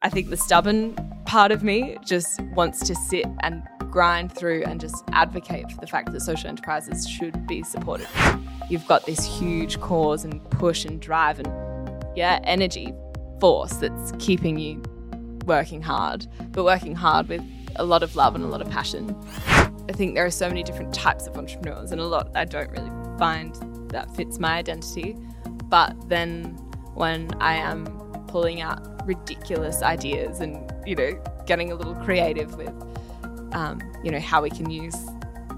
I think the stubborn part of me just wants to sit and grind through and just advocate for the fact that social enterprises should be supported. You've got this huge cause and push and drive and, yeah, energy force that's keeping you working hard, but working hard with a lot of love and a lot of passion. I think there are so many different types of entrepreneurs, and a lot I don't really find that fits my identity. But then when I am pulling out ridiculous ideas and, you know, getting a little creative with, um, you know, how we can use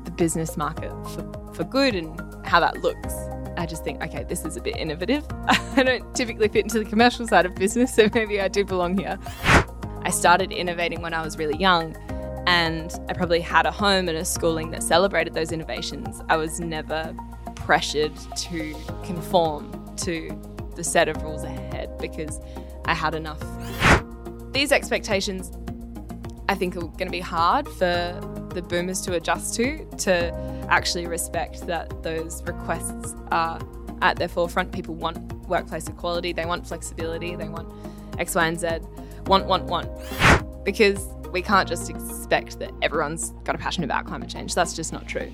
the business market for, for good and how that looks. I just think, okay, this is a bit innovative. I don't typically fit into the commercial side of business, so maybe I do belong here. I started innovating when I was really young, and I probably had a home and a schooling that celebrated those innovations. I was never pressured to conform to the set of rules ahead because I had enough. These expectations, I think, are going to be hard for the boomers to adjust to, to actually respect that those requests are at their forefront. People want workplace equality, they want flexibility, they want X, Y, and Z. Want, want, want. Because we can't just expect that everyone's got a passion about climate change. That's just not true.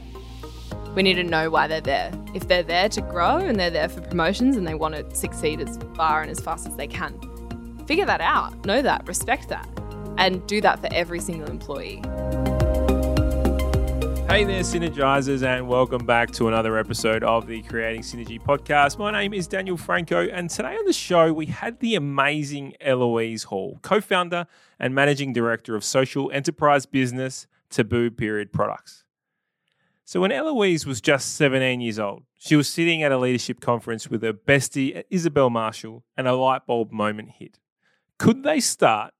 We need to know why they're there. If they're there to grow and they're there for promotions and they want to succeed as far and as fast as they can, figure that out, know that, respect that, and do that for every single employee. Hey there, Synergizers, and welcome back to another episode of the Creating Synergy podcast. My name is Daniel Franco, and today on the show, we had the amazing Eloise Hall, co founder and managing director of social enterprise business Taboo Period Products. So, when Eloise was just 17 years old, she was sitting at a leadership conference with her bestie, Isabel Marshall, and a light bulb moment hit. Could they start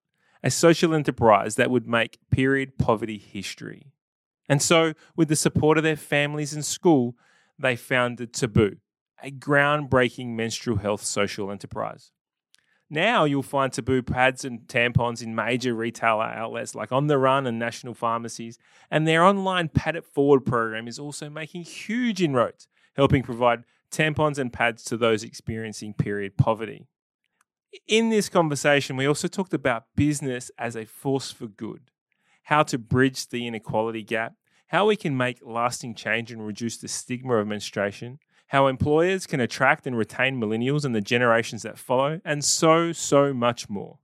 a social enterprise that would make period poverty history? And so, with the support of their families and school, they founded Taboo, a groundbreaking menstrual health social enterprise. Now you'll find Taboo pads and tampons in major retailer outlets like On the Run and national pharmacies, and their online Pad It Forward program is also making huge inroads, helping provide tampons and pads to those experiencing period poverty. In this conversation, we also talked about business as a force for good how to bridge the inequality gap, how we can make lasting change and reduce the stigma of menstruation, how employers can attract and retain millennials and the generations that follow, and so, so much more.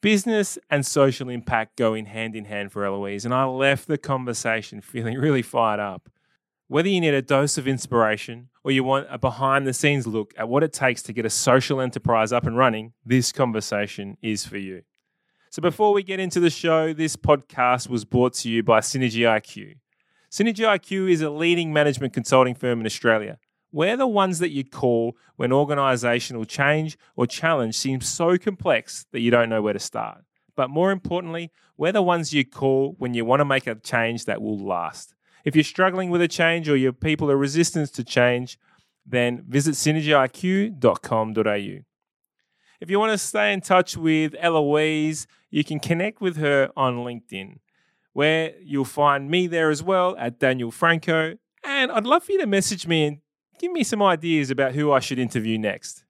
Business and social impact go in hand in hand for Eloise, and I left the conversation feeling really fired up. Whether you need a dose of inspiration or you want a behind the scenes look at what it takes to get a social enterprise up and running, this conversation is for you. So before we get into the show, this podcast was brought to you by Synergy IQ. Synergy IQ is a leading management consulting firm in Australia. We're the ones that you call when organizational change or challenge seems so complex that you don't know where to start. But more importantly, we're the ones you call when you want to make a change that will last. If you're struggling with a change or your people are resistant to change, then visit synergyiq.com.au. If you want to stay in touch with Eloise, you can connect with her on LinkedIn, where you'll find me there as well at Daniel Franco. And I'd love for you to message me and give me some ideas about who I should interview next.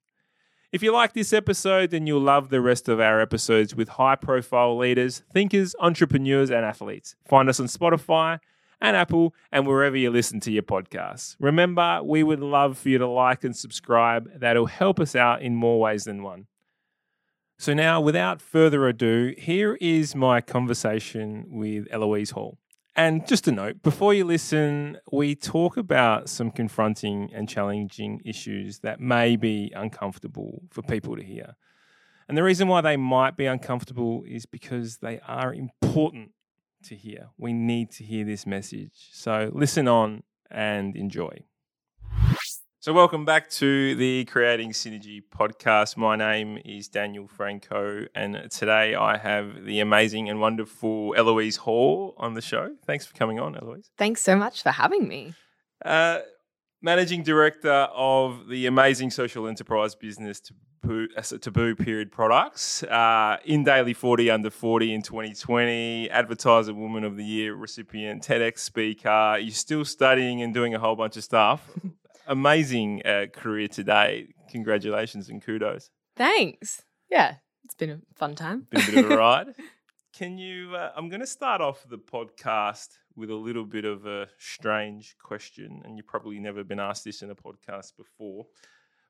If you like this episode, then you'll love the rest of our episodes with high profile leaders, thinkers, entrepreneurs, and athletes. Find us on Spotify and Apple and wherever you listen to your podcasts. Remember, we would love for you to like and subscribe. That'll help us out in more ways than one. So, now without further ado, here is my conversation with Eloise Hall. And just a note before you listen, we talk about some confronting and challenging issues that may be uncomfortable for people to hear. And the reason why they might be uncomfortable is because they are important to hear. We need to hear this message. So, listen on and enjoy. So, welcome back to the Creating Synergy podcast. My name is Daniel Franco, and today I have the amazing and wonderful Eloise Hall on the show. Thanks for coming on, Eloise. Thanks so much for having me. Uh, managing director of the amazing social enterprise business Taboo, uh, Taboo Period Products, uh, InDaily 40 Under 40 in 2020, Advertiser Woman of the Year recipient, TEDx speaker. You're still studying and doing a whole bunch of stuff. amazing uh, career today. Congratulations and kudos. Thanks. Yeah, It's been a fun time. Been a bit of a ride. Can you? Uh, I'm going to start off the podcast with a little bit of a strange question, and you've probably never been asked this in a podcast before.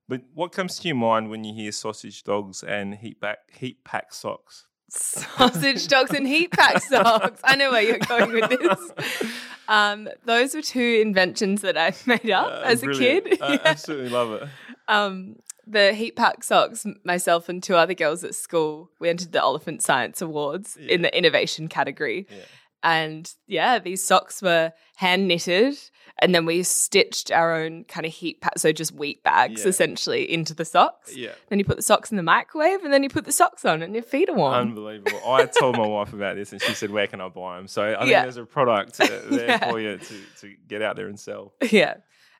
But what comes to your mind when you hear sausage dogs and heat pack heat pack socks? Sausage dogs and heat pack socks. I know where you're going with this. Um, those were two inventions that I made up Uh, as a brilliant. kid. I Yeah. absolutely love it. Um, the heat pack socks, myself and two other girls at school, we entered the Oliphant Science Awards in the innovation category. Yeah. And yeah, these socks were hand knitted, and then we stitched our own kind of heat pack, so just wheat bags Yeah. essentially into the socks. Yeah. Then you put the socks in the microwave, and then you put the socks on, and your feet are warm. Unbelievable. I told my wife about this and she said, Where can I buy them? So I think Yeah. there's a product there Yeah. for you to, to get out there and sell. yeah,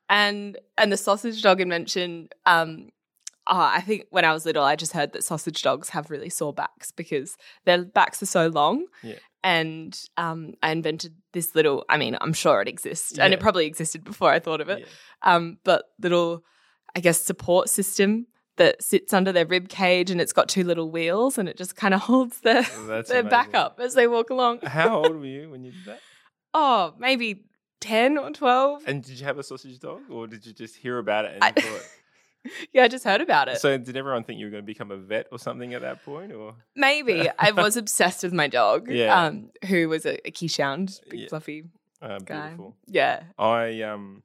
and and the sausage dog invention. Um, oh, I think when I was little, I just heard that sausage dogs have really sore backs because their backs are so long. Yeah. And um, I invented this little. I mean, I'm sure it exists, and it probably existed before I thought of it. Yeah. Um, but little, I guess, support system that sits under their rib cage, and it's got two little wheels, and it just kind of holds their their back up as they walk along. How old were you when you did that? Oh, maybe ten or twelve. And did you have a sausage dog or did you just hear about it and I- thought? Yeah, I just heard about it. So did everyone think you were going to become a vet or something at that point? Or Maybe I was obsessed with my dog, Yeah. um, who was a, a big Yeah. fluffy uh, guy. beautiful. Yeah, I um,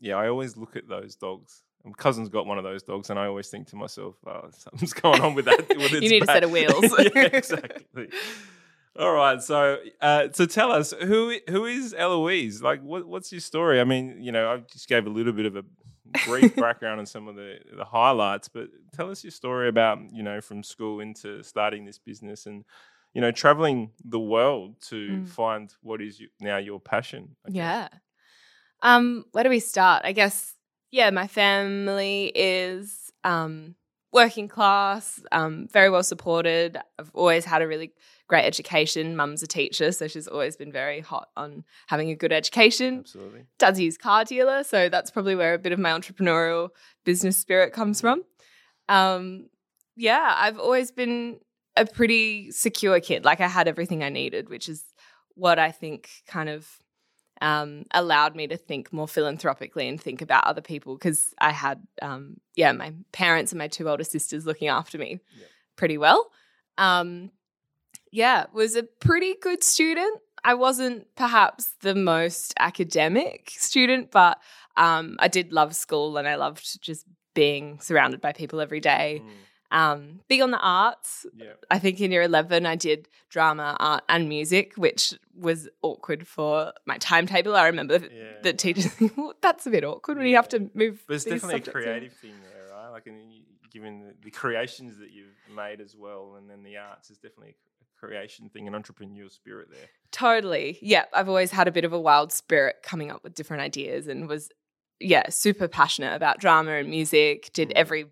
yeah, I always look at those dogs. My cousin's got one of those dogs, and I always think to myself, "Oh, something's going on with that." With its need a set of wheels. yeah, exactly. All right, so uh, so tell us who who is Eloise? Like, what, what's your story? I mean, you know, I just gave a little bit of a brief background on some of the the highlights, but tell us your story about you know from school into starting this business and you know traveling the world to Mm. find what is you, now your passion. Yeah. Um, where do we start? I guess yeah, my family is um working class, um, very well supported. I've always had a really great education. Mum's a teacher, so she's always been very hot on having a good education. Absolutely. dad's a used car dealer, so that's probably where a bit of my entrepreneurial business spirit comes from. Um, yeah, I've always been a pretty secure kid. Like I had everything I needed, which is what I think kind of um, allowed me to think more philanthropically and think about other people because I had, um, yeah, my parents and my two older sisters looking after me Yeah. pretty well. Um, yeah, was a pretty good student. I wasn't perhaps the most academic student, but um, I did love school and I loved just being surrounded by people every day. Mm, Um, big on the arts. yeah. I think in year 11, I did drama, art, and music, which was awkward for my timetable. I remember Yeah. the teachers well, that's a bit awkward when you have to move. But it's definitely a subjects in." creative thing there, right? Like, given the, the creations that you've made as well, and then the arts is definitely a creation thing, an entrepreneurial spirit there. Totally. Yeah. I've always had a bit of a wild spirit coming up with different ideas and was, yeah, super passionate about drama and music, did Mm. every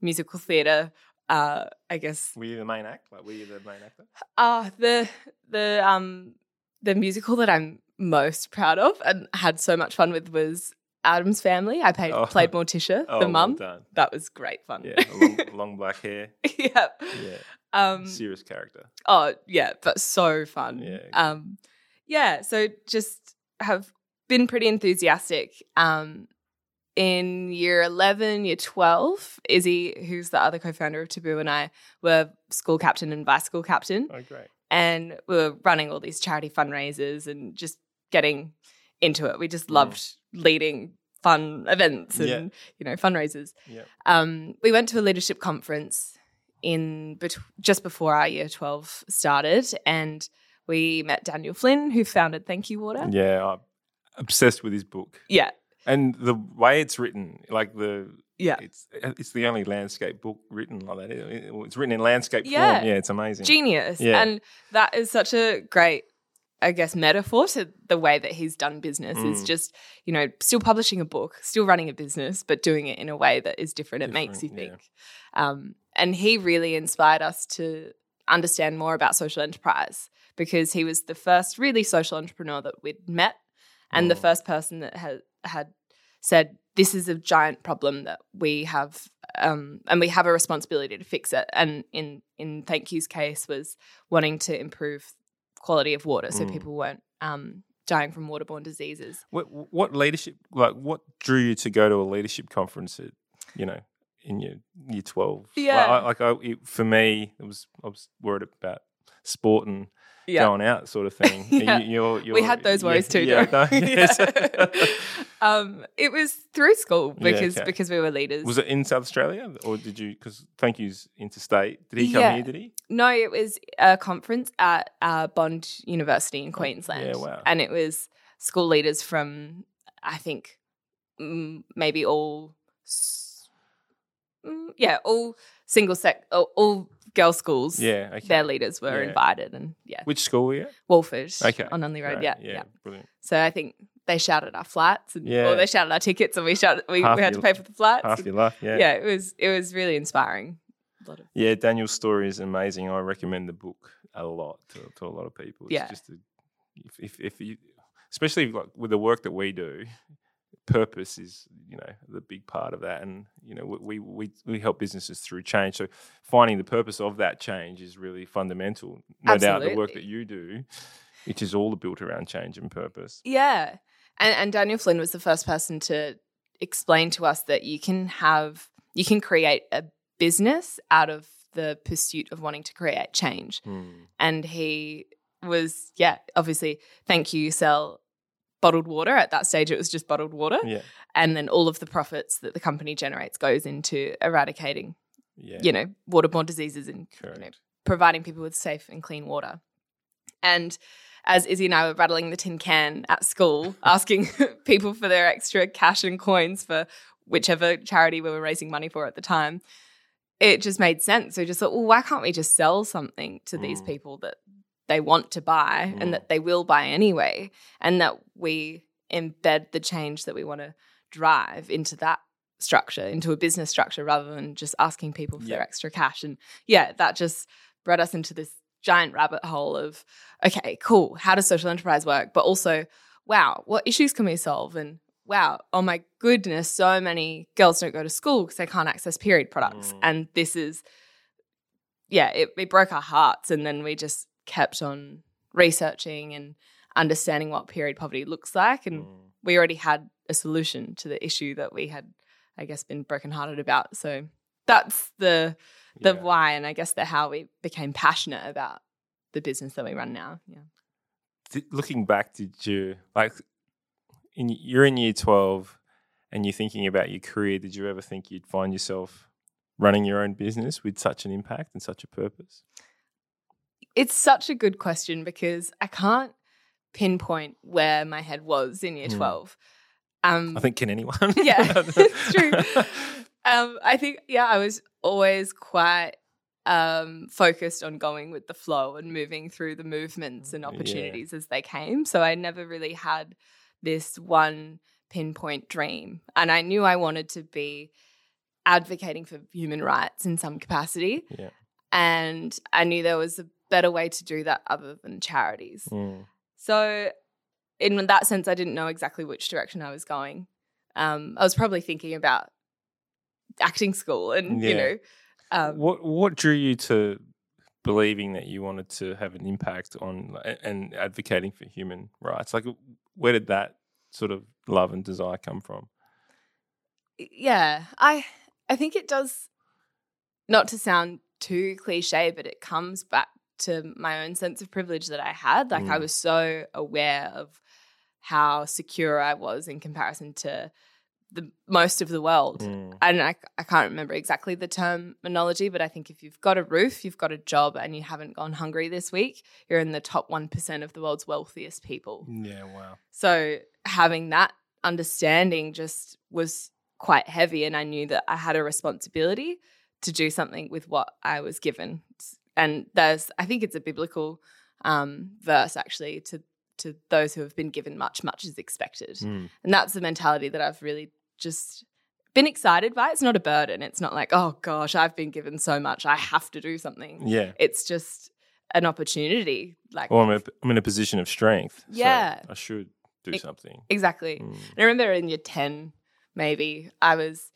musical theatre. Uh, I guess Were you the main act? Like, were you the main actor? uh, the the um the musical that I'm most proud of and had so much fun with was Addams Family. I played, Oh. played Morticia, Oh, the well mum. done. that was great fun. Yeah, long, long black hair. yeah. Yeah, Um, serious character. Oh yeah, but so fun. Yeah. Um, yeah. So just have been pretty enthusiastic. Um, in year eleven, year twelve, Izzy, who's the other co-founder of Taboo, and I were school captain and vice school captain, Oh, great. and we were running all these charity fundraisers and just getting into it. We just Mm. loved leading fun events and Yeah. you know fundraisers. Yeah. Um, we went to a leadership conference in bet- just before our year 12 started and we met Daniel Flynn who founded Thank You Water. Yeah, I'm obsessed with his book Yeah. and the way it's written. Like the Yeah. it's it's the only landscape book written like that. It- It's written in landscape Yeah. form. Yeah, it's amazing. Genius. Yeah. And that is such a great I guess metaphor to the way that he's done business is Mm. just, you know, still publishing a book, still running a business, but doing it in a way that is different. It makes you Different, think. Um, and he really inspired us to understand more about social enterprise because he was the first really social entrepreneur that we'd met and the Mm. first person that had had said this is a giant problem that we have um, and we have a responsibility to fix it. And in in Thank You's case, was wanting to improve quality of water so Mm. people weren't um, dying from waterborne diseases. What what leadership like what drew you to go to a leadership conference at you know in your year twelve? Yeah. like, I, like I, it, for me, it was I was worried about sport and going out sort of thing. Yeah. you, you're, you're, we had those yeah, worries too. Yeah, don't no, yes. Um, it was through school Yeah, because okay. because we were leaders. was it in South Australia or did you? Because thank you's interstate. Did he come Yeah. here? Did he? No, it was a conference at uh, Bond University in Queensland. Yeah, wow. And it was school leaders from, I think, maybe all, mm, yeah, all single sex, all, all girl schools. Yeah. Okay. Their leaders were Yeah. invited, and yeah, Which school were you? at? Okay. on Unley Road. Great. Yeah, Yeah. yeah, Brilliant. So I think they shouted our flats, and Yeah. or they shouted our tickets, and we shouted we, we had to pay for the flats. Half your life. Yeah. yeah, it was it was really inspiring. A lot of Yeah, Daniel's story is amazing. I recommend the book a lot to, to a lot of people. It's Yeah. just a, if, if if you, especially like with the work that we do, purpose is you know the big part of that, and you know we we we help businesses through change. So finding the purpose of that change is really fundamental. No doubt the work that you do, which is all built around change and purpose. Yeah. And, and Daniel Flynn was the first person to explain to us that you can have, you can create a business out of the pursuit of wanting to create change. Hmm. And he was, yeah, obviously, thank you, sell bottled water. At that stage, it was just bottled water. Yeah, And then all of the profits that the company generates goes into eradicating, yeah, you know, waterborne diseases and you know, providing people with safe and clean water. And as Izzy and I were rattling the tin can at school, asking people for their extra cash and coins for whichever charity we were raising money for at the time, it just made sense. We just thought, well, why can't we just sell something to these Mm. people that they want to buy Mm. and that they will buy anyway, and that we embed the change that we want to drive into that structure, into a business structure, rather than just asking people for their extra cash. And yeah, that just brought us into this giant rabbit hole of, okay, cool, how does social enterprise work? But also, wow, what issues can we solve? And wow, oh my goodness, so many girls don't go to school because they can't access period products. Mm. And this is, yeah, it, it broke our hearts. And then we just kept on researching and understanding what period poverty looks like. And Hmm. we already had a solution to the issue that we had, I guess, been brokenhearted about. So that's the the Yeah. why and I guess the how we became passionate about the business that we run now. Yeah. Looking back, did you like in you're in year twelve and you're thinking about your career? Did you ever think you'd find yourself running your own business with such an impact and such a purpose? It's such a good question because I can't pinpoint where my head was in year Hmm. 12. Um, I think can anyone? Yeah, it's true. um, I think, yeah, I was always quite um, focused on going with the flow and moving through the movements and Yeah. opportunities as they came. So I never really had this one pinpoint dream. And I knew I wanted to be advocating for human rights in some capacity. Yeah. And I knew there was a better way to do that other than charities. Mm. So, in that sense, I didn't know exactly which direction I was going. Um, I was probably thinking about acting school, and you know, um, what what drew you to believing that you wanted to have an impact on and advocating for human rights? Like, where did that sort of love and desire come from? yeah, I I think it does. Not to sound too cliche, but it comes back to my own sense of privilege that I had. Like I Mm. was so aware of how secure I was in comparison to the most of the world. Mm. and I, I can't remember exactly the terminology, but I think if you've got a roof, you've got a job, and you haven't gone hungry this week, you're in the top 1% of the world's wealthiest people. Yeah, wow. So having that understanding just was quite heavy. And I knew that I had a responsibility to do something with what I was given. And there's, I think it's a biblical um, verse actually to, to those who have been given much, much is expected. Mm. And that's the mentality that I've really just been excited by. It's not a burden. It's not like, oh gosh, I've been given so much. I have to do something. Yeah. It's just an opportunity. Like, Well, I'm, a, I'm in a position of strength. so Yeah. I should do something. exactly. Mm. I remember in year 10, maybe, I was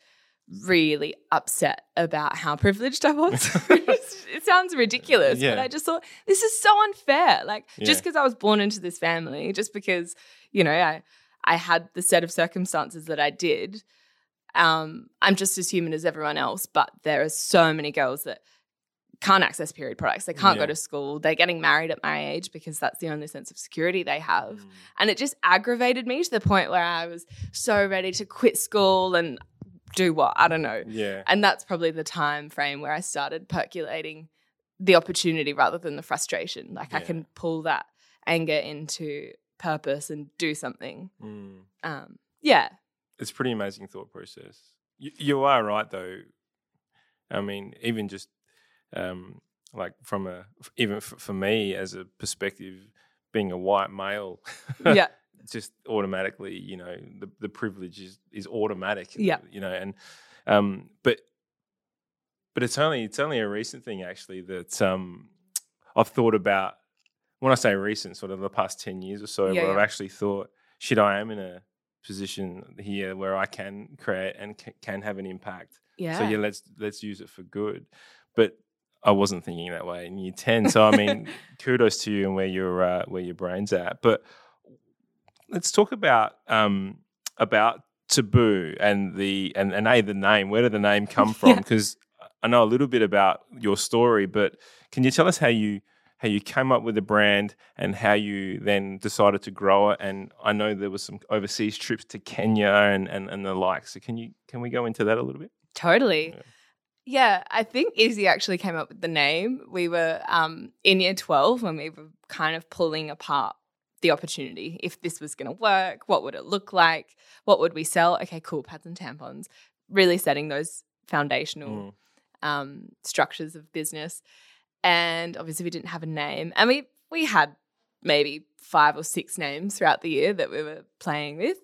really upset about how privileged I was. it sounds ridiculous, Yeah. but I just thought this is so unfair. Like just because I was born into this family, just because you know I I had the set of circumstances that I did, um, I'm just as human as everyone else. But there are so many girls that can't access period products. They can't Yeah. go to school. They're getting married at my age because that's the only sense of security they have. Mm. And it just aggravated me to the point where I was so ready to quit school and do what? I don't know. Yeah. And that's probably the time frame where I started percolating the opportunity rather than the frustration. Like I can pull that anger into purpose and do something. Mm. Um, yeah. It's a pretty amazing thought process. You, you are right, though. I mean, even just um, like from a even f- for me as a perspective, being a white male, Yeah. Just automatically, you know, the, the privilege is is automatic. Yeah. you know, and um, but but it's only it's only a recent thing actually that um, I've thought about. When I say recent, sort of the past ten years or so, Yeah, where I've actually thought, shit, I am in a position here where I can create and c- can have an impact. Yeah. So yeah, let's let's use it for good. But I wasn't thinking that way in year ten. So I mean, kudos to you and where your uh, where your brain's at. But let's talk about um, about taboo and the and and a the name. Where did the name come from? Yeah. Because I know a little bit about your story, but can you tell us how you how you came up with the brand and how you then decided to grow it? And I know there was some overseas trips to Kenya and and, and the like. So can you can we go into that a little bit? Totally. Yeah. Yeah. I think Izzy actually came up with the name. We were um, in year 12 when we were kind of pulling apart the opportunity. If this was going to work, what would it look like? What would we sell? Okay, cool, pads and tampons. Really setting those foundational Mm. um, structures of business. And obviously, we didn't have a name. And we, we had maybe five or six names throughout the year that we were playing with.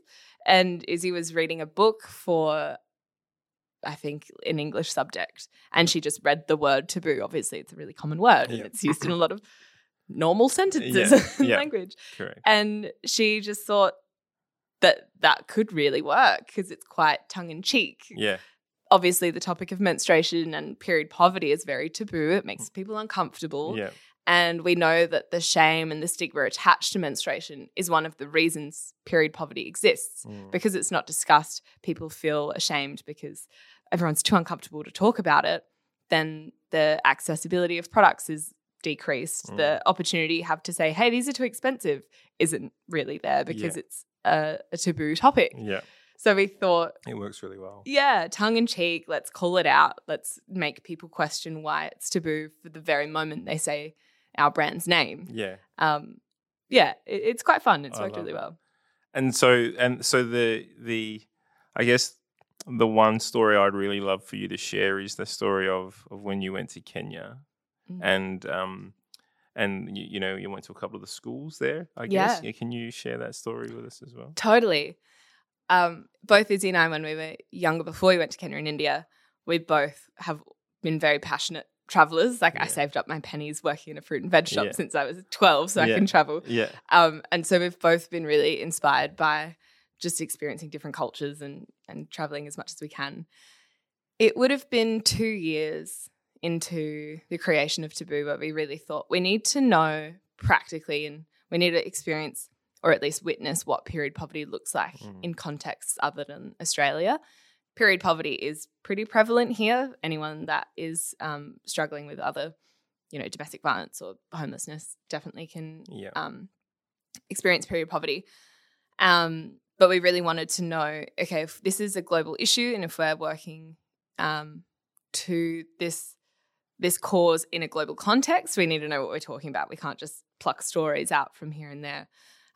And Izzy was reading a book for, I think, an English subject. And she just read the word taboo. Obviously, it's a really common word and Yeah. it's used in a lot of normal sentences Yeah, in yeah. language. Correct. And she just thought that that could really work because it's quite tongue in cheek Yeah. obviously the topic of menstruation and period poverty is very taboo. It makes people uncomfortable. Yeah. And we know that the shame and the stigma attached to menstruation is one of the reasons period poverty exists. Mm. Because it's not discussed, people feel ashamed because everyone's too uncomfortable to talk about it. Then the accessibility of products is decreased. Mm. The opportunity you have to say, hey, these are too expensive, isn't really there because Yeah. it's a, a taboo topic. Yeah. So we thought, It works really well. yeah, tongue in cheek. Let's call it out. Let's make people question why it's taboo for the very moment they say our brand's name. Yeah. Um, yeah, it, it's quite fun. It's I worked really it. well. And so and so the the I guess the one story I'd really love for you to share is the story of of when you went to Kenya Mm. and um and you, you know you went to a couple of the schools there. I guess. Yeah. Can you share that story with us as well? Totally. Um, both Izzy and I, when we were younger, before we went to Kenya and India, we both have been very passionate travelers. Like I saved up my pennies working in a fruit and veg shop Yeah. since I was 12, so Yeah. I can travel. Yeah. Um, and so we've both been really inspired by just experiencing different cultures and and traveling as much as we can. It would have been two years into the creation of Taboo but we really thought we need to know practically and we need to experience or at least witness what period poverty looks like Mm. in contexts other than Australia. Period poverty is pretty prevalent here. Anyone that is um, struggling with other, you know, domestic violence or homelessness definitely can Yeah. um, experience period poverty. Um, but we really wanted to know okay, if this is a global issue and if we're working um, to this this cause in a global context, we need to know what we're talking about. We can't just pluck stories out from here and there.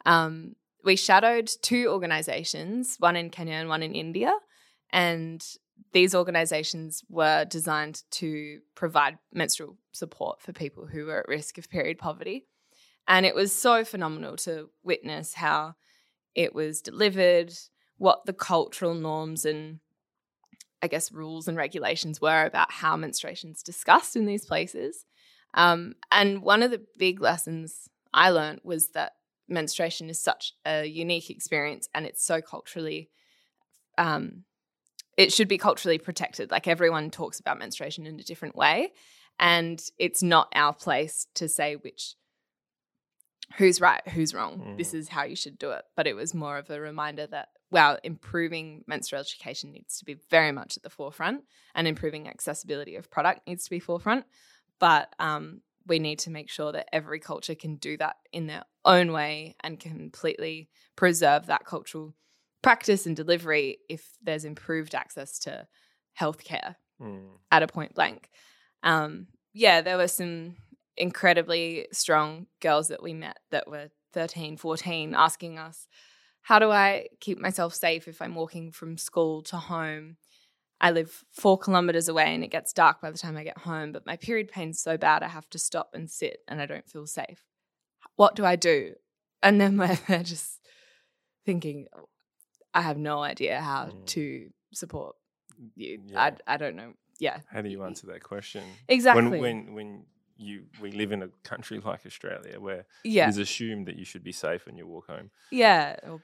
Um, we shadowed two organizations, one in Kenya and one in India. And these organizations were designed to provide menstrual support for people who were at risk of period poverty. And it was so phenomenal to witness how it was delivered, what the cultural norms and I guess rules and regulations were about how menstruation's discussed in these places. Um, and one of the big lessons I learned was that menstruation is such a unique experience and it's so culturally um, it should be culturally protected. Like everyone talks about menstruation in a different way. And it's not our place to say which who's right, who's wrong. Mm. This is how you should do it. But it was more of a reminder that wow, improving menstrual education needs to be very much at the forefront, and improving accessibility of product needs to be forefront. But um, we need to make sure that every culture can do that in their own way and completely preserve that cultural practice and delivery if there's improved access to healthcare Mm. at a point blank. Um, yeah, there were some incredibly strong girls that we met that were 13, 14 asking us, How do I keep myself safe if I'm walking from school to home? I live four kilometers away and it gets dark by the time I get home, but my period pain's so bad I have to stop and sit and I don't feel safe. What do I do? And then we're they're just thinking, I have no idea how Mm. to support you. Yeah. I, I don't know. Yeah. How do you answer that question? Exactly. When when when you we live in a country like Australia where yeah. it is assumed that you should be safe when you walk home. Yeah. Or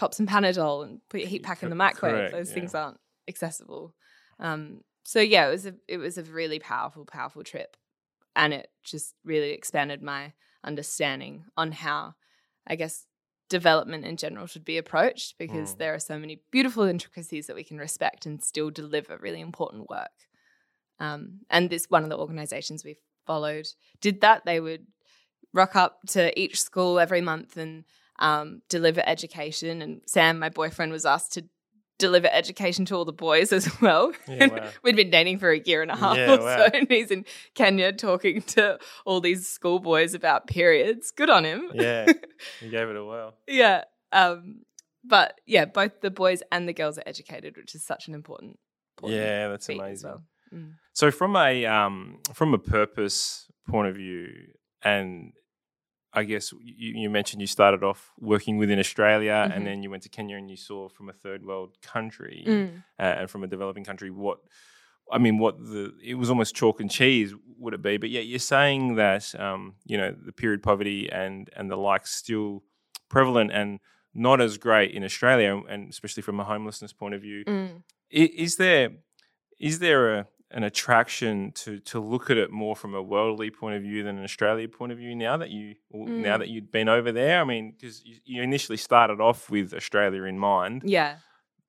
pop some Panadol and put your heat pack in the microwave. correct, Those yeah. things aren't accessible. Um, so yeah, it was a it was a really powerful, powerful trip. And it just really expanded my understanding on how I guess development in general should be approached because Mm. there are so many beautiful intricacies that we can respect and still deliver really important work. Um, and this one of the organizations we followed did that. They would rock up to each school every month and um, deliver education. And Sam, my boyfriend, was asked to deliver education to all the boys as well. Yeah, wow. We'd been dating for a year and a half Yeah, or wow. so, and he's in Kenya talking to all these schoolboys about periods. Good on him. Yeah, he gave it a whirl. yeah. Um, but yeah, both the boys and the girls are educated, which is such an important. important Yeah, that's amazing. well. Mm. So from a um, from a purpose point of view, and I guess you, you mentioned you started off working within Australia, Mhm. and then you went to Kenya, and you saw from a third world country Mm. uh, and from a developing country what. I mean, what the it was almost chalk and cheese, would it be? But yet you're saying that um, you know the period poverty and and the like still prevalent and not as great in Australia, and especially from a homelessness point of view. Mm. I- is there is there a an attraction to to look at it more from a worldly point of view than an Australia point of view now that you well, now Mm. that you'd been over there? I mean, because you, you initially started off with Australia in mind, Yeah.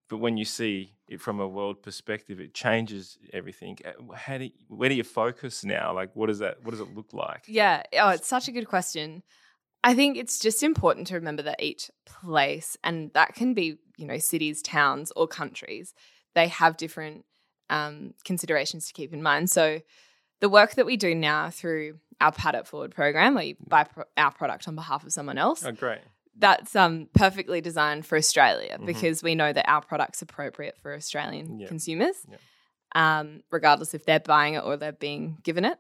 but when you see it from a world perspective, it changes everything. Uh, How do you, where do you focus now? Like, what does that what does it look like? Yeah. Oh, it's such a good question. I think it's just important to remember that each place, and that can be, you know, cities, towns, or countries, they have different um, considerations to keep in mind. So, the work that we do now through our Pad It Forward program, where you buy pro- our product on behalf of someone else, Oh, great. that's um, perfectly designed for Australia Mhm. because we know that our product's appropriate for Australian Yeah. consumers, Yeah. um, regardless if they're buying it or they're being given it.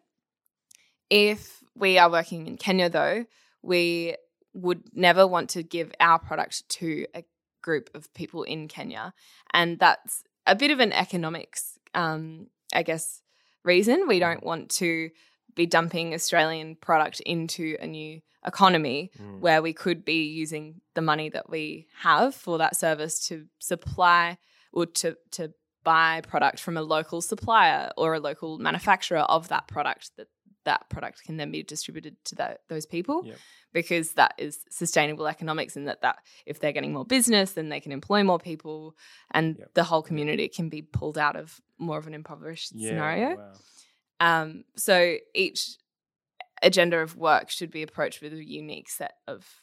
If we are working in Kenya, though, we would never want to give our product to a group of people in Kenya. And that's a bit of an economics, um, I guess, reason. We don't want to be dumping Australian product into a new economy Mm. where we could be using the money that we have for that service to supply or to to buy product from a local supplier or a local manufacturer of that product that that product can then be distributed to that, those people Yep. because that is sustainable economics and that that if they're getting more business then they can employ more people and Yep. the whole community can be pulled out of more of an impoverished Yeah, scenario wow. um, so each agenda of work should be approached with a unique set of.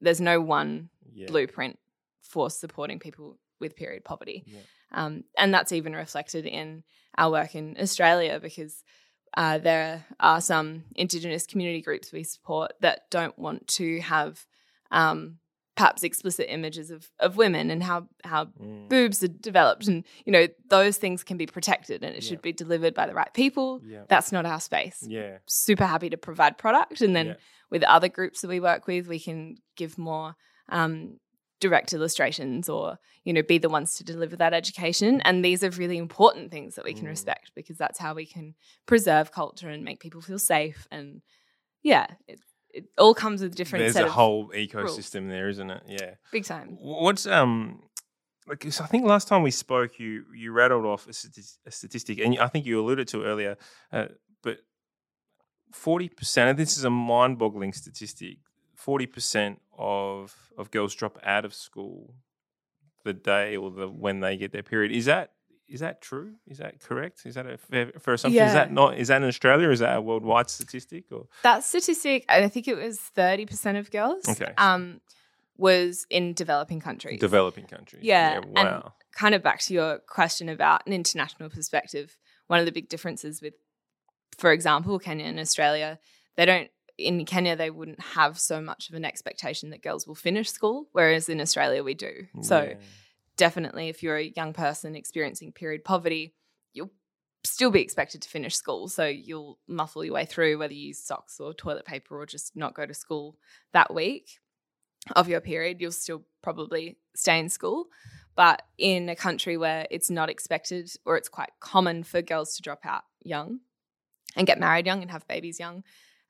There's no one Yeah. blueprint for supporting people with period poverty, Yeah. um, and that's even reflected in our work in Australia because uh, there are some Indigenous community groups we support that don't want to have um, perhaps explicit images of, of women and how how Mm. boobs are developed and you know those things can be protected and it Yeah. should be delivered by the right people Yeah. that's not our space Yeah. super happy to provide product and then Yeah. with other groups that we work with we can give more um, direct illustrations or you know be the ones to deliver that education and these are really important things that we can Mm. respect because that's how we can preserve culture and make people feel safe and yeah it, it all comes with different There's a whole ecosystem there, isn't it? Yeah. big time What's um like I think last time we spoke, you you rattled off a, stati- a statistic, and I think you alluded to it earlier, uh, but forty percent. This is a mind-boggling statistic. Forty percent of of girls drop out of school the day or the when they get their period. Is that is that true? Is that correct? Is that a fair, fair assumption? Is that not? Is that in Australia? Or is that a worldwide statistic? Or That statistic, I think it was 30% of girls, Okay. um, was in developing countries. developing countries? Yeah, and- wow. kind of back to your question about an international perspective, one of the big differences with, for example, Kenya and Australia, they don't, in Kenya, they wouldn't have so much of an expectation that girls will finish school, whereas in Australia, we do. So, definitely, if you're a young person experiencing period poverty, you'll still be expected to finish school. So, you'll muffle your way through whether you use socks or toilet paper or just not go to school that week of your period, you'll still probably stay in school. But in a country where it's not expected or it's quite common for girls to drop out young and get married young and have babies young,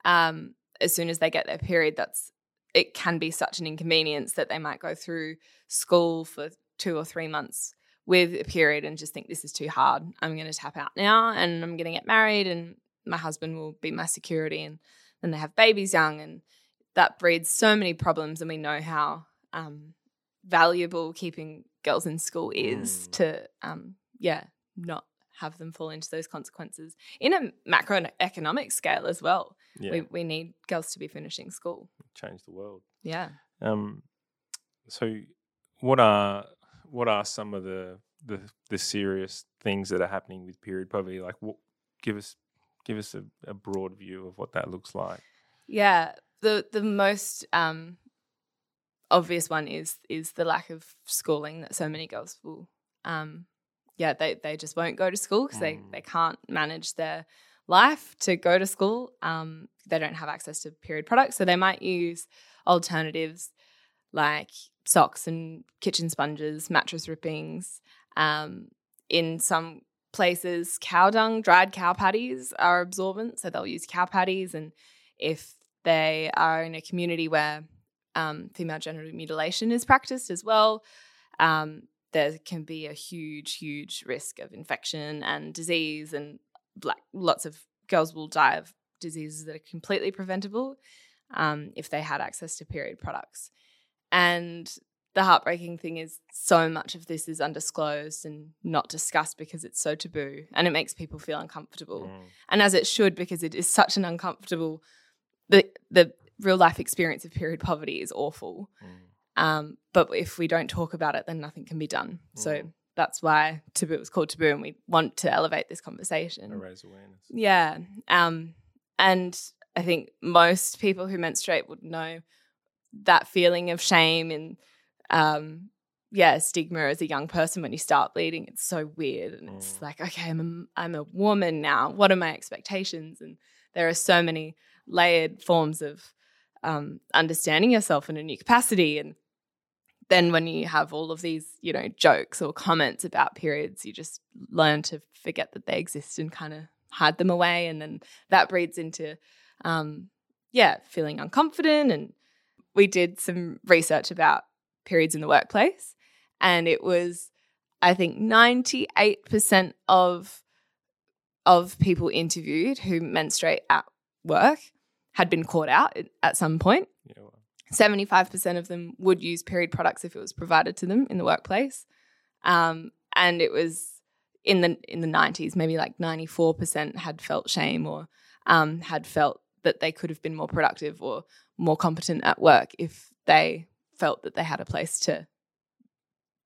um, as soon as they get their period, that's it can be such an inconvenience that they might go through school for two or three months with a period and just think this is too hard. I'm going to tap out now and I'm going to get married and my husband will be my security and then they have babies young and that breeds so many problems and we know how um, valuable keeping girls in school is Mm. to um, yeah not have them fall into those consequences in a macroeconomic scale as well yeah. we, we need girls to be finishing school change the world. yeah Um, so what are what are some of the the, the serious things that are happening with period poverty? Like, what, give us give us a, a broad view of what that looks like. Yeah, the the most um, obvious one is is the lack of schooling that so many girls will. Um, yeah, they they just won't go to school because they Mm. they can't manage their life to go to school. Um, they don't have access to period products, so they might use alternatives like socks and kitchen sponges, mattress rippings. Um, in some places, cow dung, dried cow patties are absorbent, so they'll use cow patties. And if they are in a community where um, female genital mutilation is practiced as well, um, there can be a huge, huge risk of infection and disease, and like lots of girls will die of diseases that are completely preventable um, if they had access to period products. And the heartbreaking thing is, so much of this is undisclosed and not discussed because it's so taboo, and it makes people feel uncomfortable. Mm. And as it should, because it is such an uncomfortable. The the real life experience of period poverty is awful. Mm. Um, but if we don't talk about it, then nothing can be done. So Mm. That's why taboo was called taboo, and we want to elevate this conversation. Raise awareness. Yeah. Um, and I think most people who menstruate would know that feeling of shame and um, yeah, stigma as a young person when you start bleeding. It's so weird, and it's Mm. like, okay, I'm a, I'm a woman now. What are my expectations? And there are so many layered forms of um, understanding yourself in a new capacity. And then when you have all of these, you know, jokes or comments about periods, you just learn to forget that they exist and kind of hide them away. And then that breeds into, um, yeah, feeling unconfident. And we did some research about periods in the workplace, and it was, I think, 98% of of people interviewed who menstruate at work had been caught out at- at some point. Yeah. Well, 75% of them would use period products if it was provided to them in the workplace. Um, and it was in the in the 90s, maybe like 94% had felt shame or um, had felt that they could have been more productive or more competent at work if they felt that they had a place to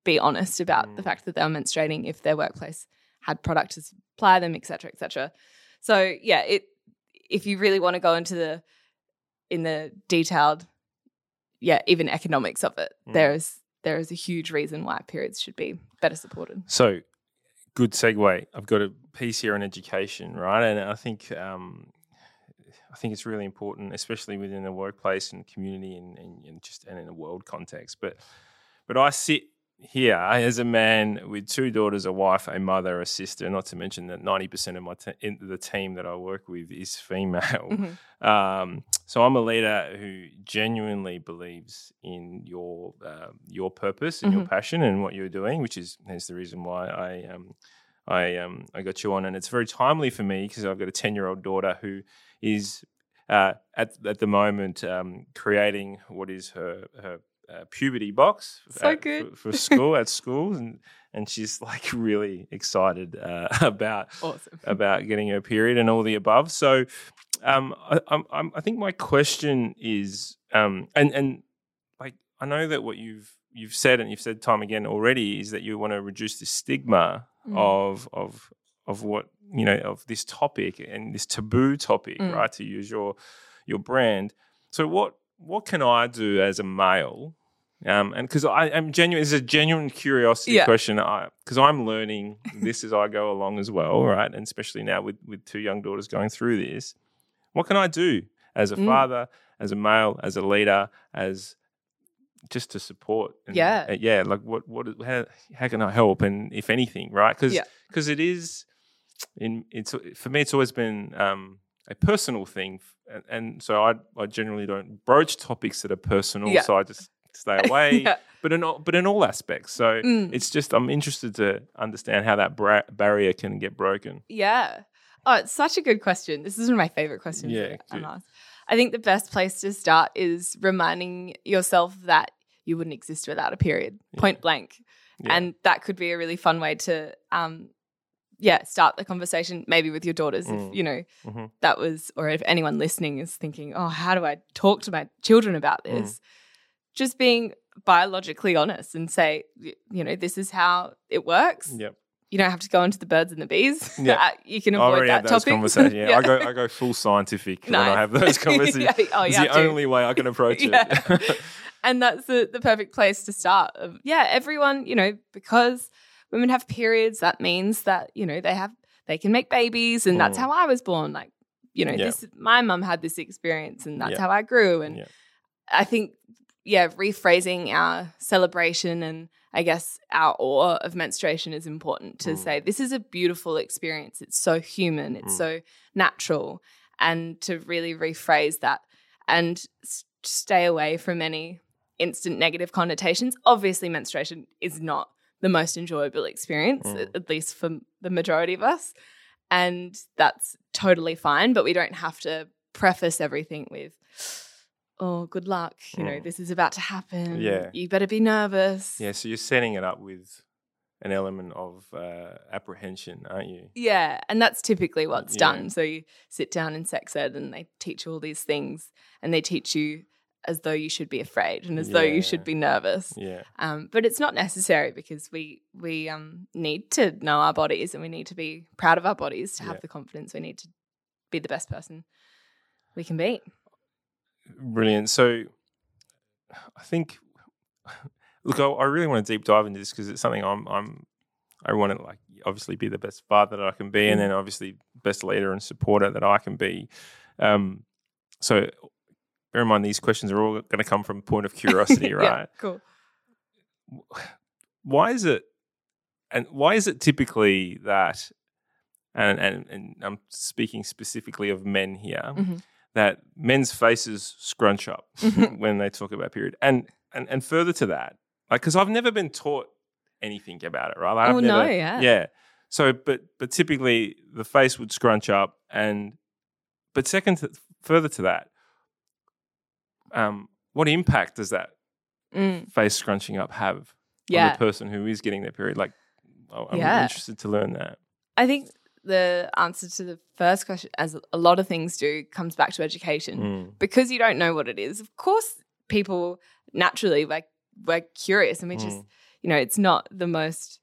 be honest about the Mm. fact that they were menstruating if their workplace had product to supply them, et cetera, et cetera. So yeah, it if you really want to go into the in the detailed, yeah, even economics of it, Mm. there is there is a huge reason why periods should be better supported. So, good segue. I've got a piece here on education, right? And I think um, I think it's really important, especially within the workplace and community, and, and, and just and in a world context. But but I sit here as a man with two daughters, a wife, a mother, a sister. Not to mention that ninety percent of my te- in the team that I work with is female. Mhm. Um, so I'm a leader who genuinely believes in your uh, your purpose and your Mhm. passion and what you're doing, which is hence the reason why I um I um I got you on, and it's very timely for me because I've got a ten year old daughter who is uh, at at the moment um, creating what is her her uh, puberty box So at- for, for school at school, and and she's like really excited uh, about Awesome. about getting her period and all the above. So, um, I, I'm, I'm, I think my question is, um, and and like I know that what you've you've said and you've said time again already is that you want to reduce the stigma Mm. of of of what you know of this topic and this taboo topic, Mm. right? To use your your brand. So what what can I do as a male? Um, and because I'm genuine, it's a genuine curiosity Yeah. question. I because I'm learning this as I go along as well, right? And especially now with with two young daughters going through this, what can I do as a Mm. father, as a male, as a leader, as just to support? And, Yeah. uh, yeah. Like what what how, how can I help? And if anything, right? Because Yeah. it is in it's for me, it's always been um, a personal thing, and, and so I I generally don't broach topics that are personal, Yeah. so I just stay away. yeah. But in all, but in all aspects, so Mm. it's just I'm interested to understand how that bra- barrier can get broken. Yeah. Oh, it's such a good question. This is one of my favorite questions Yeah, I'm asked. I think the best place to start is reminding yourself that you wouldn't exist without a period, Yeah. point blank. Yeah. And that could be a really fun way to, um, yeah, start the conversation maybe with your daughters. Mm. If, you know, Mhm. that was, or if anyone listening is thinking, oh, how do I talk to my children about Mm. this? Just being biologically honest and say, you know, this is how it works Yep. you don't have to go into the birds and the bees. Yeah. You can I avoid already that had those topic. conversations. Yeah, I go I go full scientific when I have those conversations. Yeah, oh, it's the to. only way I can approach it. and that's the, the perfect place to start. Yeah, everyone, you know, because women have periods, that means that, you know, they have they can make babies and that's Mm. how I was born. Like, you know, Yeah. this my mum had this experience and that's Yeah. how I grew. And Yeah. I think, yeah, rephrasing our celebration and I guess our awe of menstruation is important to Mm. say this is a beautiful experience. It's so human, it's Mm. so natural, and to really rephrase that and s- stay away from any instant negative connotations. Obviously, menstruation is not the most enjoyable experience, Mm. at, least for the majority of us. And that's totally fine, but we don't have to preface everything with, oh, good luck. You know, Mm. this is about to happen. Yeah. You better be nervous. yeah, so you're setting it up with an element of uh, apprehension, aren't you? Yeah, and that's typically what's Yeah. done. So you sit down in sex ed and they teach you all these things and they teach you as though you should be afraid and as though you should be nervous. Yeah. Um, but it's not necessary because we we um, need to know our bodies and we need to be proud of our bodies to have Yeah. the confidence. We need to be the best person we can be. Brilliant. So I think look, I, I really want to deep dive into this because it's something I'm I'm I want to like obviously be the best father that I can be, and Mm. then obviously best leader and supporter that I can be. Um, so bear in mind these questions are all going to come from a point of curiosity, Yeah, right? cool. Why is it, and why is it typically that, and and and I'm speaking specifically of men here, Mhm. that men's faces scrunch up Mhm. when they talk about period, and and and further to that, like because I've never been taught anything about it, right? Like, I've Oh, no, never- yeah. yeah. So, but but typically the face would scrunch up, and but second, to, further to that, um, what impact does that Mm, face scrunching up have on yeah. the person who is getting their period? Like, I'm Yeah. interested to learn that. I think the answer to the first question, as a lot of things do, comes back to education. Mm. because you don't know what it is. Of course, people naturally like we're curious and we just Mm. you know it's not the most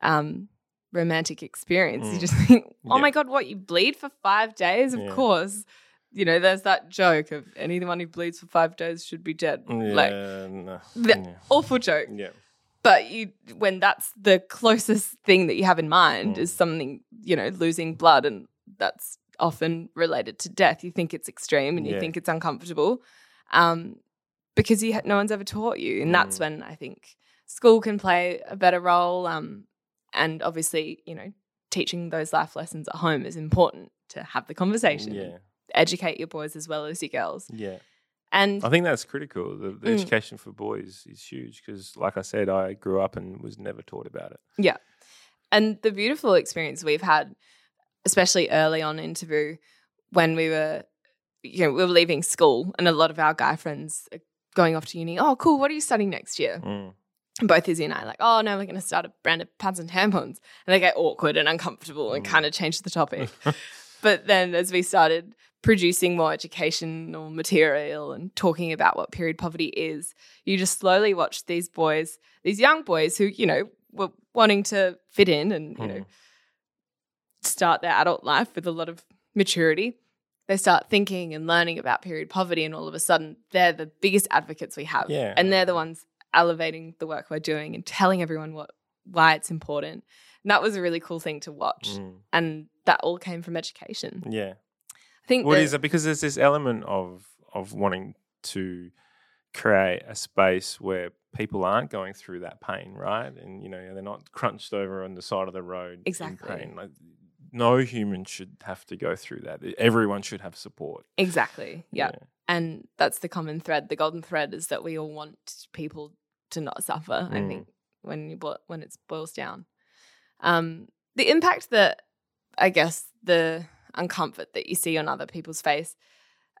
um romantic experience. You Mm. just think, oh Yeah. my god, what you bleed for five days? Of Yeah. course. You know, there's that joke of anyone who bleeds for five days should be dead. Yeah, Like no. yeah. awful joke. yeah. But you when that's the closest thing that you have in mind Mm. is something, you know, losing blood and that's often related to death. You think it's extreme and you Yeah. think it's uncomfortable. Um because you ha- no one's ever taught you and that's Mm. when I think school can play a better role. Um, and obviously, you know, teaching those life lessons at home is important to have the conversation. Yeah. Educate your boys as well as your girls. Yeah. And I think that's critical. The, the Mm. education for boys is huge because, like I said, I grew up and was never taught about it. Yeah. And the beautiful experience we've had, especially early on in Taboo, when we were, you know, we were leaving school, and a lot of our guy friends are going off to uni. Oh, cool! What are you studying next year? Mm. Both Izzy and I are like, oh no, we're going to start a brand of pads and tampons, and they get awkward and uncomfortable and Mm. kind of change the topic. but then as we started producing more educational material and talking about what period poverty is, you just slowly watch these boys, these young boys who, you know, were wanting to fit in and, you know, Mm. start their adult life with a lot of maturity. They start thinking and learning about period poverty, and all of a sudden, they're the biggest advocates we have. Yeah. And they're the ones elevating the work we're doing and telling everyone what why it's important. And that was a really cool thing to watch. Mm. And that all came from education. Yeah. I think What that- is it? Because there's this element of of wanting to create a space where people aren't going through that pain, right? And you know, they're not crunched over on the side of the road Exactly. in pain. Like no human should have to go through that. Everyone should have support. Exactly. Yeah. And that's the common thread. The golden thread is that we all want people to not suffer. I Mm. think when you bo- when it boils down, um, the impact that I guess the uncomfort that you see on other people's face,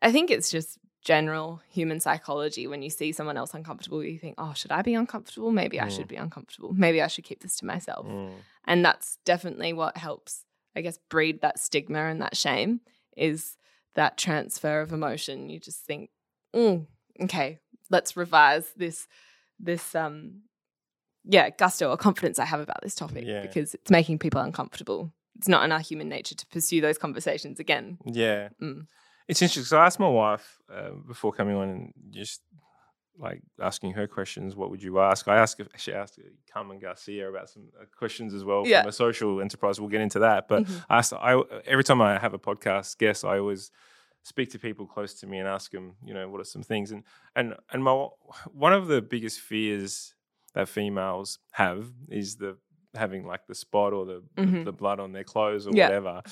I think it's just general human psychology. When you see someone else uncomfortable, you think, "Oh, should I be uncomfortable? Maybe I Mm. should be uncomfortable. Maybe I should keep this to myself." Mm. and that's definitely what helps i guess breed that stigma and that shame is that transfer of emotion you just think mm, okay let's revise this this um yeah gusto or confidence i have about this topic Yeah. because it's making people uncomfortable it's not in our human nature to pursue those conversations again Yeah. Mm. It's interesting. So I asked my wife uh, before coming on and just like asking her questions. What would you ask? I asked actually asked Carmen Garcia about some uh, questions as well Yeah. from a social enterprise. We'll get into that. But Mhm. I asked, I every time I have a podcast guest, I always speak to people close to me and ask them, you know, what are some things? And and and my one of the biggest fears that females have is the having like the spot or the Mhm. the blood on their clothes or Yeah. whatever.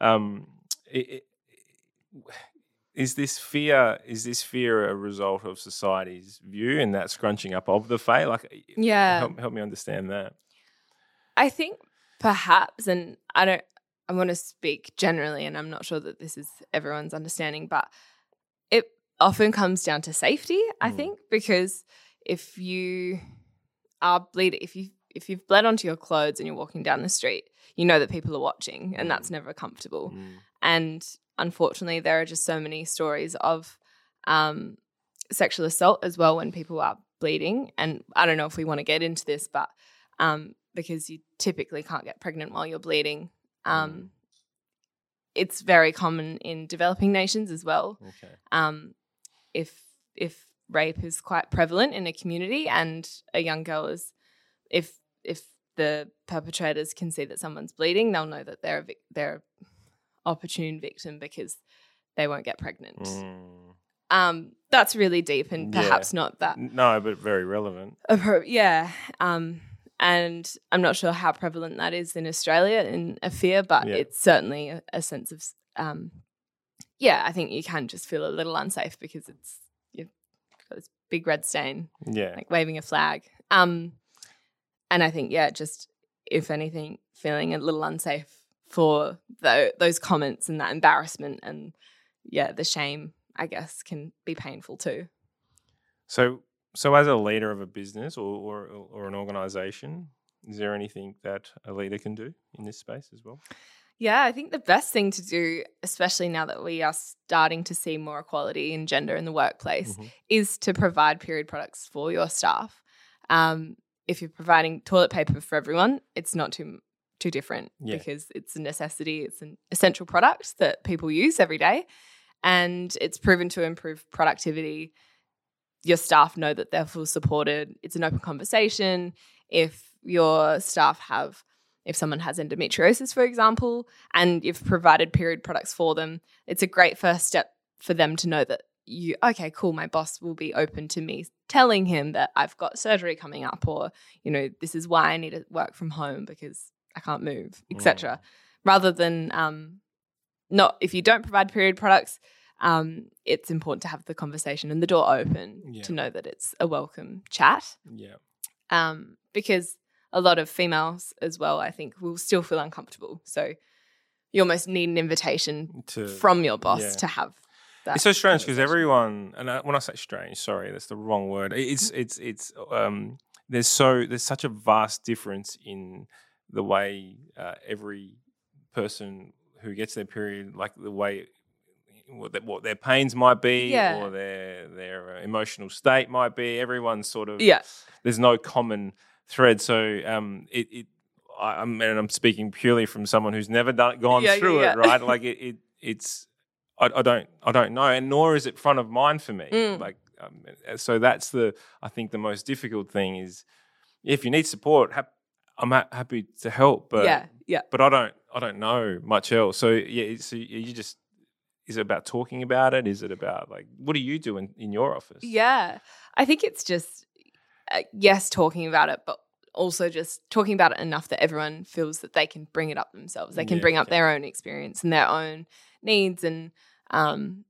Um, it, it, is this fear is this fear a result of society's view and that scrunching up of the face? Like, Yeah. help, help me understand that. I think perhaps, and I don't, I want to speak generally, and I'm not sure that this is everyone's understanding, but it often comes down to safety, I Mm. think, because if you are bleeding, if you if you've bled onto your clothes and you're walking down the street, you know that people are watching, and that's never comfortable. Mm. And unfortunately, there are just so many stories of um, sexual assault as well when people are bleeding. And I don't know if we want to get into this, but um, because you typically can't get pregnant while you're bleeding, um, it's very common in developing nations as well. Okay. Um, if if rape is quite prevalent in a community, and a young girl is, if if the perpetrators can see that someone's bleeding, they'll know that they're a vic- they're a opportune victim because they won't get pregnant. Mm. Um, that's really deep and Yeah. perhaps not that No, but very relevant. appro- yeah. Um, and I'm not sure how prevalent that is in Australia in a fear, but Yeah. it's certainly a, a sense of, um, yeah, I think you can just feel a little unsafe because it's you've got this big red stain, Yeah. like waving a flag. Um, and I think, yeah, just if anything, feeling a little unsafe for tho- those comments and that embarrassment and yeah, the shame, I guess, can be painful too. So, so as a leader of a business or, or, or an organization, is there anything that a leader can do in this space as well? Yeah, I think the best thing to do, especially now that we are starting to see more equality in gender in the workplace, Mhm. is to provide period products for your staff. Um, if you're providing toilet paper for everyone, it's not too too different Yeah. because it's a necessity. It's an essential product that people use every day, and it's proven to improve productivity. Your staff know that they're full supported. It's an open conversation. If your staff have if someone has endometriosis, for example, and you've provided period products for them, it's a great first step for them to know that you okay, cool, my boss will be open to me telling him that I've got surgery coming up or, you know, this is why I need to work from home because I can't move, etc. Rather than um not if you don't provide period products, um, it's important to have the conversation and the door open Yeah. to know that it's a welcome chat. Yeah. Um, because a lot of females as well, I think, will still feel uncomfortable. So you almost need an invitation To from your boss yeah. to have that. It's so strange because everyone, and I, when I say strange, sorry, that's the wrong word. It's it's it's um, there's so there's such a vast difference in the way uh, every person who gets their period, like the way what, their- what their pains might be, Yeah. or their their uh, emotional state might be. Everyone's sort of Yeah. There's no common thread, so um, it. it I, I'm, and I'm speaking purely from someone who's never done gone yeah, through yeah. it, right? Like it, it it's I, I don't I don't know, and nor is it front of mind for me. Mm. Like, um, so that's the I think the most difficult thing is if you need support, hap- I'm ha- happy to help, but yeah, yeah. but I don't I don't know much else. So yeah, so you just is it about talking about it? Is it about like what do you do in, in your office? Yeah. I think it's just, uh, yes, talking about it, but also just talking about it enough that everyone feels that they can bring it up themselves. They can Yeah, bring up okay. their own experience and their own needs and, um,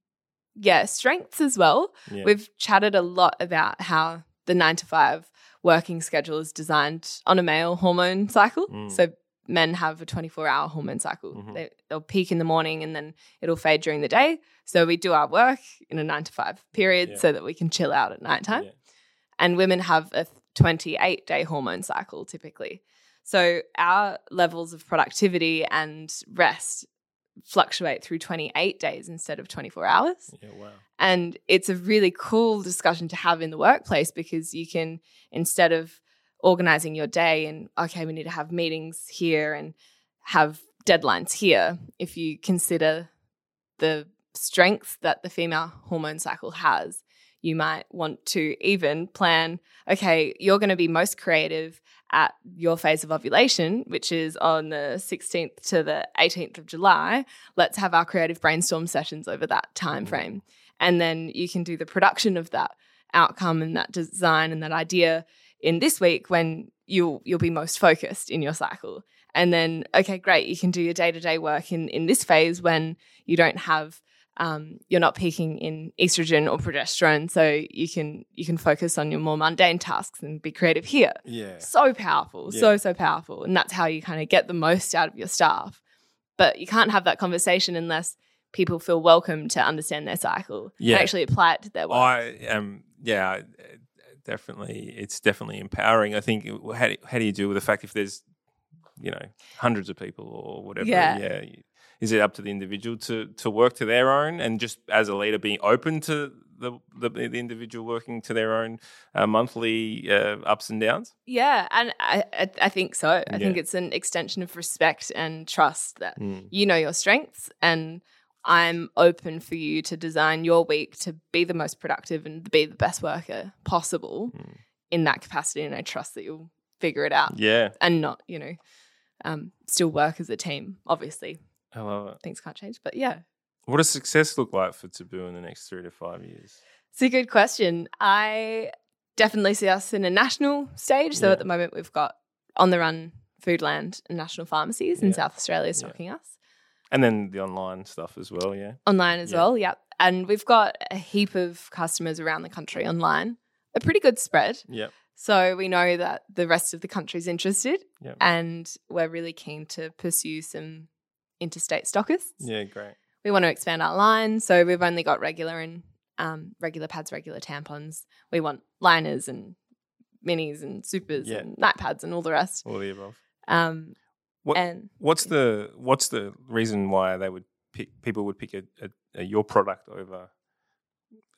yeah, strengths as well. Yeah. We've chatted a lot about how the nine to five working schedule is designed on a male hormone cycle. Mm. So men have a 24 hour hormone cycle. Mhm. They, they'll peak in the morning and then it'll fade during the day. So we do our work in a nine to five period Yeah. so that we can chill out at nighttime. Yeah. And women have a 28 day hormone cycle typically. So our levels of productivity and rest fluctuate through 28 days instead of 24 hours. Yeah, wow. And it's a really cool discussion to have in the workplace because you can, instead of organizing your day and, okay, we need to have meetings here and have deadlines here, if you consider the strengths that the female hormone cycle has, you might want to even plan, okay, you're going to be most creative at your phase of ovulation, which is on the 16th to the 18th of July. Let's have our creative brainstorm sessions over that time mm-hmm. frame. And then you can do the production of that outcome and that design and that idea in this week when you'll you'll be most focused in your cycle. And then okay great you can do your day-to-day work in in this phase when you don't have um, you're not peaking in estrogen or progesterone so you can you can focus on your more mundane tasks and be creative here Yeah. so powerful, Yeah. so so powerful, and that's how you kind of get the most out of your staff. But you can't have that conversation unless people feel welcome to understand their cycle Yeah. and actually apply it to their work. I am, yeah, definitely. It's definitely empowering. I think. How do, how do you deal with the fact if there's, you know, hundreds of people or whatever? Yeah. yeah. Is it up to the individual to to work to their own, and just as a leader being open to the the, the individual working to their own uh, monthly uh, ups and downs? yeah, and I, I I think so. I think it's an extension of respect and trust that Mm. you know your strengths and. I'm open for you to design your week to be the most productive and be the best worker possible Mm. in that capacity. And I trust that you'll figure it out. Yeah, and not, you know, um, still work as a team. Obviously, I love it. things can't change, but yeah, What does success look like for Taboo in the next three to five years? it's a good question. I definitely see us in a national stage. So Yeah. at the moment, we've got on the run Foodland and national pharmacies in Yeah. South Australia Yeah. stocking us. And then the online stuff as well. Yeah. Online as Yeah. well, yep. And we've got a heap of customers around the country online, a pretty good spread. Yep. So we know that the rest of the country's interested, Yep. and we're really keen to pursue some interstate stockists. Yeah. Great. we want to expand our line. So we've only got regular and um, regular pads, regular tampons. We want liners and minis and supers Yeah. and night pads and all the rest. All the above. Um, What- and What's the what's the reason why they would pick people would pick a, a, a your product over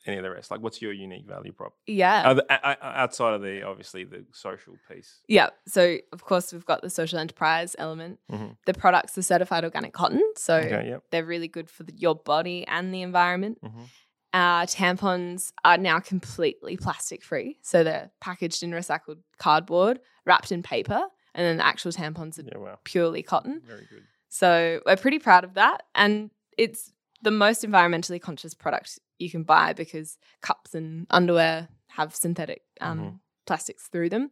any of the rest? Like, what's your unique value prop? yeah, Other, o- o- outside of the obviously the social piece. yeah. So of course we've got the social enterprise element. Mhm. The products are certified organic cotton, so Okay. Yep. they're really good for the, your body and the environment. Mhm. Our tampons are now completely plastic free, so they're packaged in recycled cardboard, wrapped in paper, and then the actual tampons are Yeah. Wow. purely cotton. Very good. So we're pretty proud of that. And it's the most environmentally conscious product you can buy because cups and underwear have synthetic um, Mhm. plastics through them.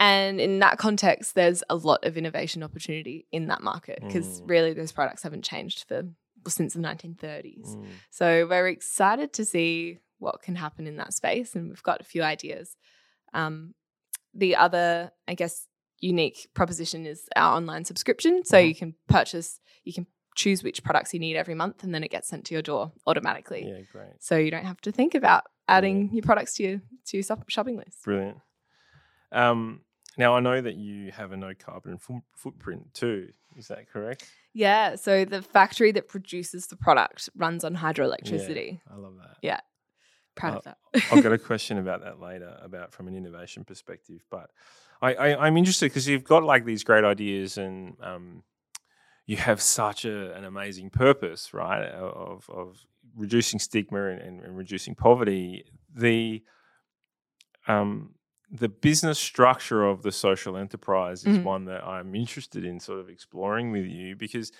And in that context, there's a lot of innovation opportunity in that market because Mm. really those products haven't changed for well, since the 1930s. Mm. So we're excited to see what can happen in that space, and we've got a few ideas. Um, the other, I guess, unique proposition is our online subscription. So Mhm. you can purchase, you can choose which products you need every month, and then it gets sent to your door automatically. Yeah, great. So you don't have to think about adding your products to your to your shopping list. Brilliant. Um, now I know that you have a no carbon fo- footprint too. Is that correct? Yeah. So the factory that produces the product runs on hydroelectricity. I love that. Yeah. Proud Uh, of that. I've got a question about that later, about from an innovation perspective. But I, I, I'm interested because you've got like these great ideas and um, you have such a, an amazing purpose, right? Of, of reducing stigma and, and, and reducing poverty. The um, the business structure of the social enterprise is Mhm. one that I'm interested in sort of exploring with you because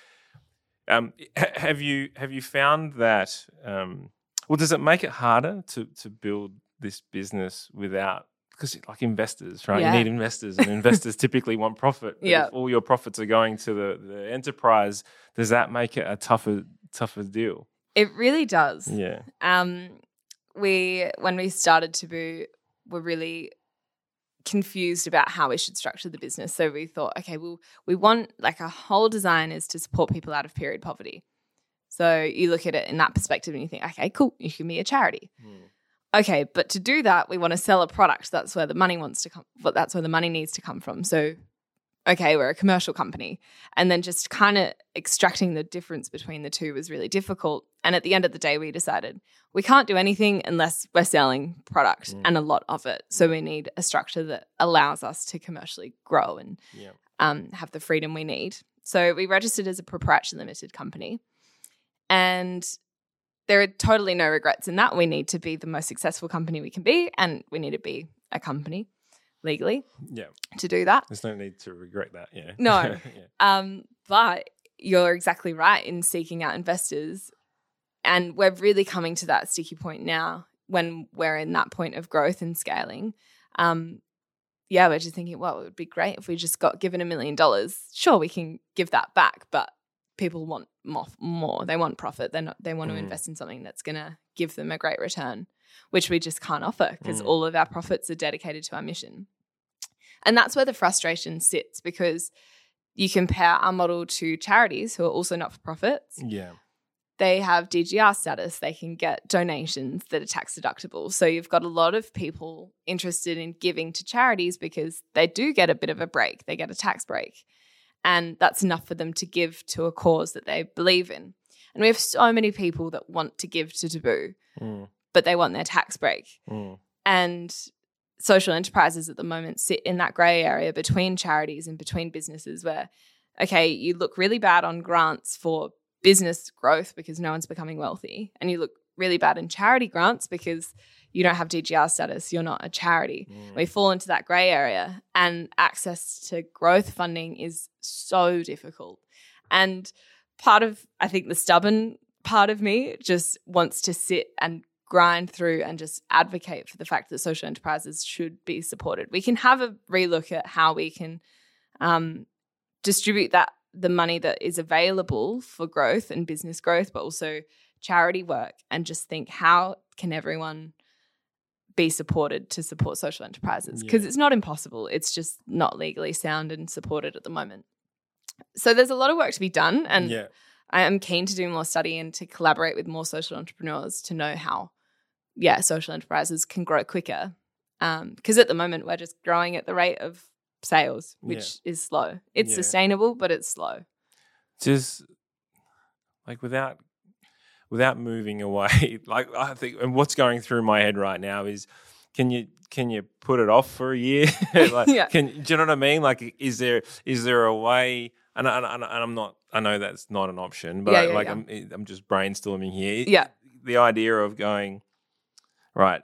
um, have you have you found that um, well does it make it harder to to build this business without because like investors right Yeah. you need investors and investors typically want profit but Yeah. if all your profits are going to the, the enterprise does that make it a tougher tougher deal It really does. yeah Um, we when we started Taboo, we were really confused about how we should structure the business. So we thought, okay, well, we want like our whole design is to support people out of period poverty. So you look at it in that perspective and you think, okay, cool, you can be a charity. Okay, but to do that, we want to sell a product. That's where the money wants to come. But that's where the money needs to come from. So, okay, we're a commercial company, and then just kind of extracting the difference between the two was really difficult. And at the end of the day, we decided we can't do anything unless we're selling product Mm. and a lot of it. So we need a structure that allows us to commercially grow and yeah um, have the freedom we need. So we registered as a proprietary limited company. And there are totally no regrets in that. We need to be the most successful company we can be, and we need to be a company legally yeah to do that. there's no need to regret that yeah No. yeah. Um, but you're exactly right in seeking out investors. And we're really coming to that sticky point now when we're in that point of growth and scaling. Um, yeah, we're just thinking, well, it would be great if we just got given a million dollars. Sure, we can give that back, but people want more. They want profit. They. They want to Mm. invest in something that's going to give them a great return, which we just can't offer because Mm. all of our profits are dedicated to our mission. And that's where the frustration sits because you compare our model to charities who are also not for profits. yeah They have DGR status, they can get donations that are tax deductible. So you've got a lot of people interested in giving to charities because they do get a bit of a break, they get a tax break. And that's enough for them to give to a cause that they believe in. And we have so many people that want to give to Taboo, Mm, but they want their tax break. Mm, and social enterprises at the moment sit in that grey area between charities and between businesses where okay you look really bad on grants for business growth because no one's becoming wealthy and you look really bad in charity grants because you don't have DGR status you're not a charity. Mm. we fall into that grey area and access to growth funding is so difficult. And part of i think the stubborn part of me just wants to sit and grind through and just advocate for the fact that social enterprises should be supported. We can have a relook at how we can um, distribute that the money that is available for growth and business growth but also charity work and just think how can everyone be supported to support social enterprises because Yeah. it's not impossible. It's just not legally sound and supported at the moment. So there's a lot of work to be done, and yeah I am keen to do more study and to collaborate with more social entrepreneurs to know how, yeah, social enterprises can grow quicker. Um, because at the moment we're just growing at the rate of sales, which is slow. It's Yeah. sustainable, but it's slow. just like without without moving away like i think and what's going through my head right now is can you can you put it off for a year like Yeah. can do you know what i mean like is there is there a way and, I, and, I- and i'm not i know that's not an option but Yeah, yeah, like yeah. i'm i'm just brainstorming here Yeah. the idea of going right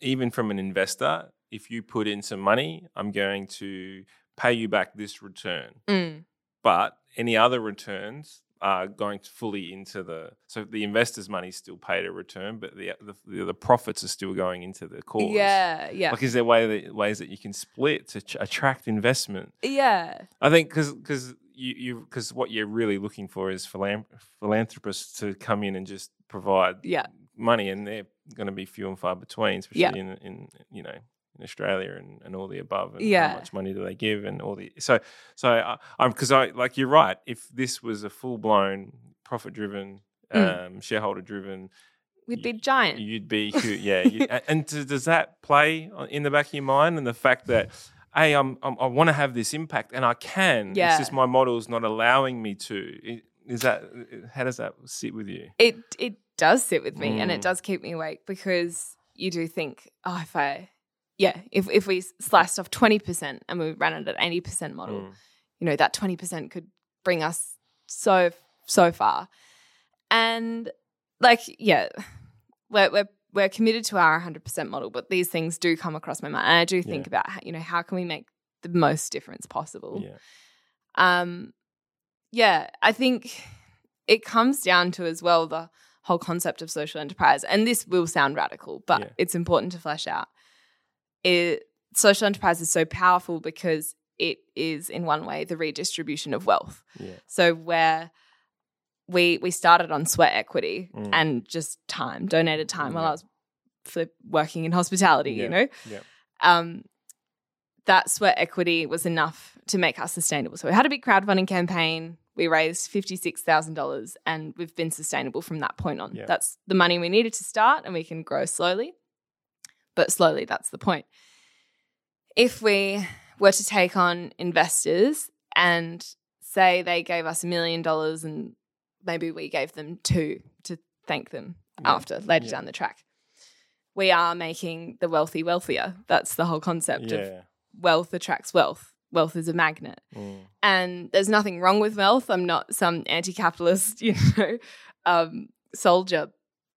even from an investor if you put in some money i'm going to pay you back this return Mm. but any other returns, are going fully into the so the investors' money is still paid a return, but the the, the profits are still going into the cause. Yeah, yeah, Like, is there way that, ways that you can split to ch- attract investment? yeah, I think because because you you because what you're really looking for is philan- philanthropists to come in and just provide yeah, money, and they're going to be few and far between, especially Yeah. in in you know in Australia and, and all the above, and Yeah. how much money do they give, and all the so so I, I'm because I like you're right. If this was a full blown profit driven, Mm. um, shareholder driven, we'd be giant. you'd be yeah. You, and d- does that play in the back of your mind, and the fact that hey, I'm, I'm I want to have this impact, and I can. Yeah. It's just my model's not allowing me to. Is that how does that sit with you? it it does sit with me and Mm. it does keep me awake because you do think, oh, if I, yeah, if if we sliced off twenty percent and we ran it at eighty percent model, Mm. you know, that twenty percent could bring us so so far, and like, yeah, we're we're we're committed to our hundred percent model, but these things do come across my mind, and I do think Yeah. about, how, you know, how can we make the most difference possible. Yeah. Um, yeah, I think it comes down to as well the whole concept of social enterprise, and this will sound radical, but Yeah. it's important to flesh out. It social enterprise is so powerful because it is in one way the redistribution of wealth. Yeah. So where we we started on sweat equity Mm. and just time, donated time while I was flip working in hospitality, Yeah. you know? Yeah. Um that sweat equity was enough to make us sustainable. So we had a big crowdfunding campaign. We raised $56,000 and we've been sustainable from that point on. Yeah. That's the money we needed to start and we can grow slowly. But slowly, that's the point. If we were to take on investors and say they gave us a million dollars and maybe we gave them two to thank them Yeah. after later Yeah. down the track, we are making the wealthy wealthier. That's the whole concept of wealth attracts wealth. Wealth is a magnet. Mm. And there's nothing wrong with wealth. I'm not some anti capitalist, you know, um, soldier.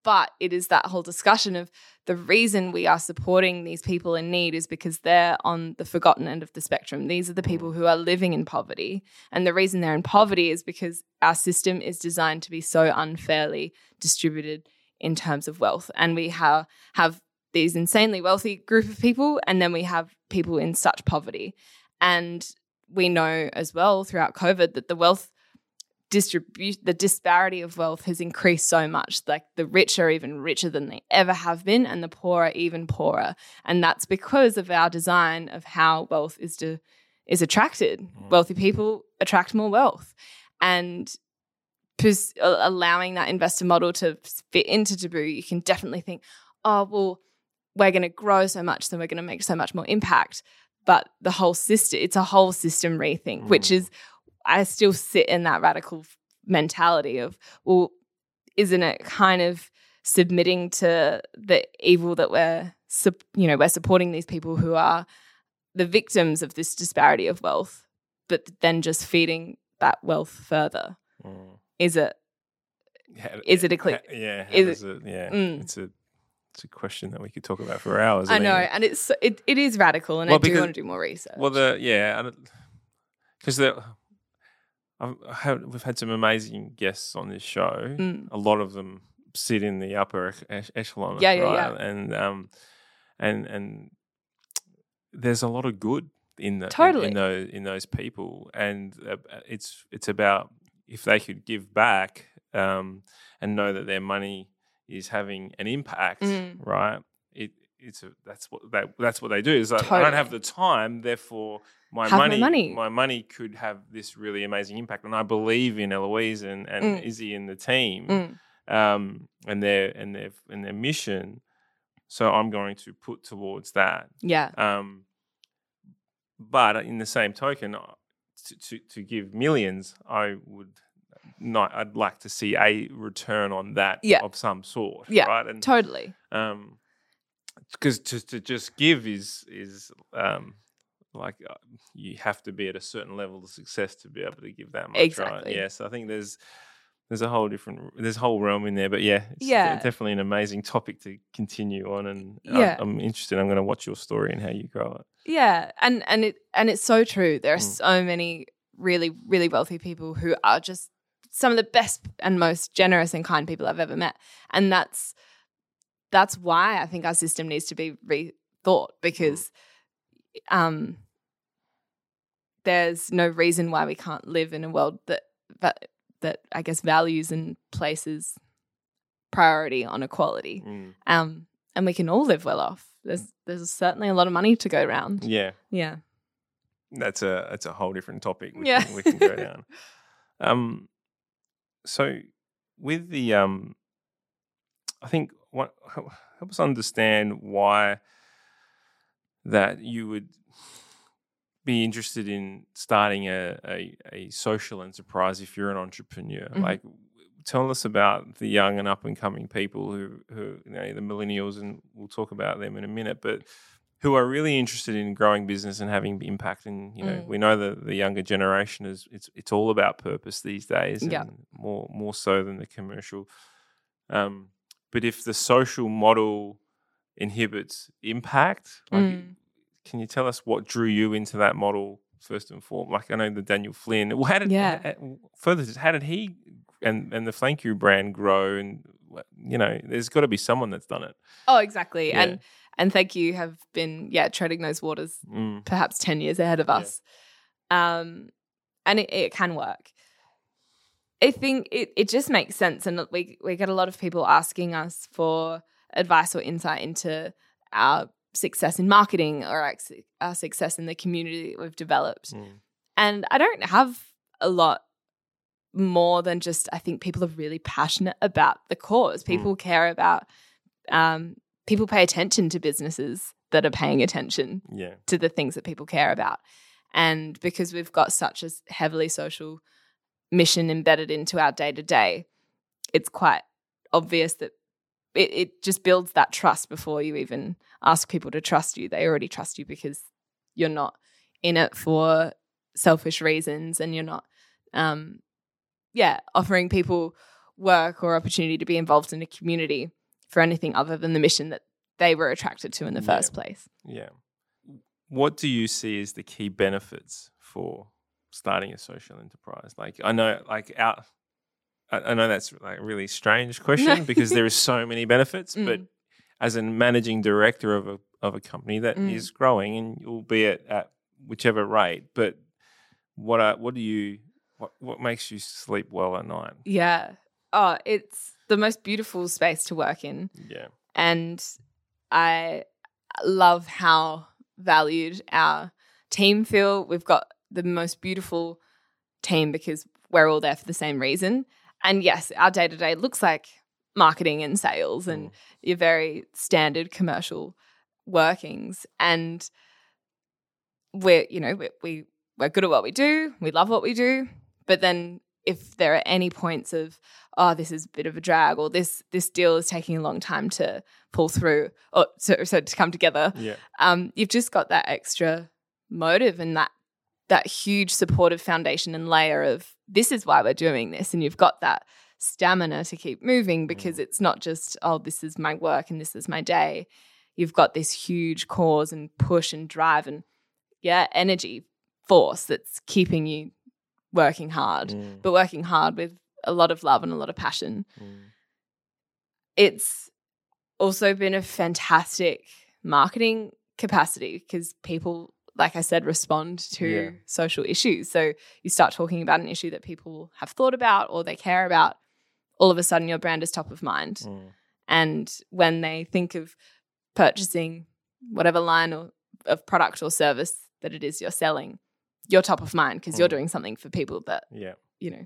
But it is that whole discussion of the reason we are supporting these people in need is because they're on the forgotten end of the spectrum. These are the people mm. who are living in poverty. And the reason they're in poverty is because our system is designed to be so unfairly distributed in terms of wealth. And we ha- have these insanely wealthy group of people, and then we have people in such poverty. And we know as well throughout COVID that the wealth distribute the disparity of wealth has increased so much. Like the rich are even richer than they ever have been, and the poor are even poorer. And that's because of our design of how wealth is to is attracted. Mm. Wealthy people attract more wealth, and pers- allowing that investor model to fit into Taboo, you can definitely think, oh well, we're going to grow so much, then we're going to make so much more impact. But the whole system, it's a whole system rethink, which Mm. is, I still sit in that radical mentality of, well, isn't it kind of submitting to the evil that we're, you know, we're supporting these people who are the victims of this disparity of wealth, but then just feeding that wealth further? Mm. Is it? How- Is it a click? yeah. Is does it, yeah. Mm. It's a it's a question that we could talk about for hours. I know, mean, and it's it, it is radical, and Well, I do because- want to do more research. Well, the yeah, because the I've we've had some amazing guests on this show. Mm. A lot of them sit in the upper ech- echelon, Yeah, yeah, right? And um, and and there's a lot of good in the in- Totally. in, those in those people, and uh, it's it's about if they could give back um, and know that their money is having an impact, Mm. right? It it's a, that's what they, that's what they do. Is like, I don't have the time, therefore my Have my money, money. my money could have this really amazing impact. And I believe in Eloise and, and Mm. Izzy and the team, Mm. um, and their and their and their mission. So I'm going to put towards that. Yeah. Um, but in the same token, uh, to, to, to give millions, I would not. I'd like to see a return on that Yeah. of some sort. Yeah, right. And Totally. um, because to to just give is is um like uh, you have to be at a certain level of success to be able to give that much. Right? Exactly. Yes, I think there's. There's a whole different, there's a whole realm in there, but yeah, Yeah. definitely an amazing topic to continue on, and Yeah. I, I'm interested. I'm going to watch your story and how you grow it. Yeah, and and it and it's so true. There are Mm. so many really really wealthy people who are just some of the best and most generous and kind people I've ever met. And that's that's why I think our system needs to be rethought because um there's no reason why we can't live in a world that that that I guess values and places priority on equality. Mm. Um and we can all live well off. There's there's certainly a lot of money to go around. Yeah. Yeah. That's a that's a whole different topic. We Yeah. can, we can go down. Um, so with the um, I think what help us understand why that you would be interested in starting a, a, a social enterprise if you're an entrepreneur. Mhm. Like, tell us about the young and up and coming people who, who you know, the millennials, and we'll talk about them in a minute, but who are really interested in growing business and having impact. And you know, Mm. we know that the younger generation is it's it's all about purpose these days, Yeah. more more so than the commercial. Um, but if the social model inhibits impact, like, Mm. can you tell us what drew you into that model first and foremost? Like I know the Daniel Flynn. Well, how did Yeah. ha- further? How did he and and the Thankyou brand grow? And you know, there's got to be someone that's done it. Oh, exactly. Yeah. And and Thankyou have been yeah treading those waters Mm, perhaps 10 years ahead of Yeah. us. Um, and it, it can work. I think it, it just makes sense. And we, we get a lot of people asking us for advice or insight into our success in marketing or our, our success in the community that we've developed. mm, And I don't have a lot more than just, I think people are really passionate about the cause. Mm. People care about, um, people pay attention to businesses that are paying attention yeah. to the things that people care about. And because we've got such a heavily social mission embedded into our day to day, it's quite obvious that it, it just builds that trust before you even ask people to trust you. They already trust you because you're not in it for selfish reasons and you're not, um, yeah, offering people work or opportunity to be involved in a community for anything other than the mission that they were attracted to in the Yeah. first place. Yeah. What do you see as the key benefits for starting a social enterprise? Like I know, like out. I I know that's like a really strange question because there is so many benefits, but Mm. as a managing director of a of a company that is Mm. growing and albeit at whichever rate, but what are, what do you what what makes you sleep well at night? Yeah. Oh, it's the most beautiful space to work in. Yeah. And I love how valued our team feel. We've got the most beautiful team because we're all there for the same reason. And yes, our day to day looks like marketing and sales and Mm. your very standard commercial workings. And we're, you know, we, we we're good at what we do. We love what we do. But then if there are any points of, oh, this is a bit of a drag, or this this deal is taking a long time to pull through, or so, so to come together, Yeah. um, you've just got that extra motive and that that huge supportive foundation and layer of this is why we're doing this, and you've got that stamina to keep moving because it's not just oh this is my work and this is my day. You've got this huge cause and push and drive and yeah energy force that's keeping you working hard, Mm, but working hard with a lot of love and a lot of passion. Mm, it's also been a fantastic marketing capacity because people like i said respond to Yeah. social issues so you start talking about an issue that people have thought about or they care about all of a sudden your brand is top of mind mm. and when they think of purchasing whatever line or, of product or service that it is you're selling you're top of mind because you're Mm. doing something for people that Yeah. you know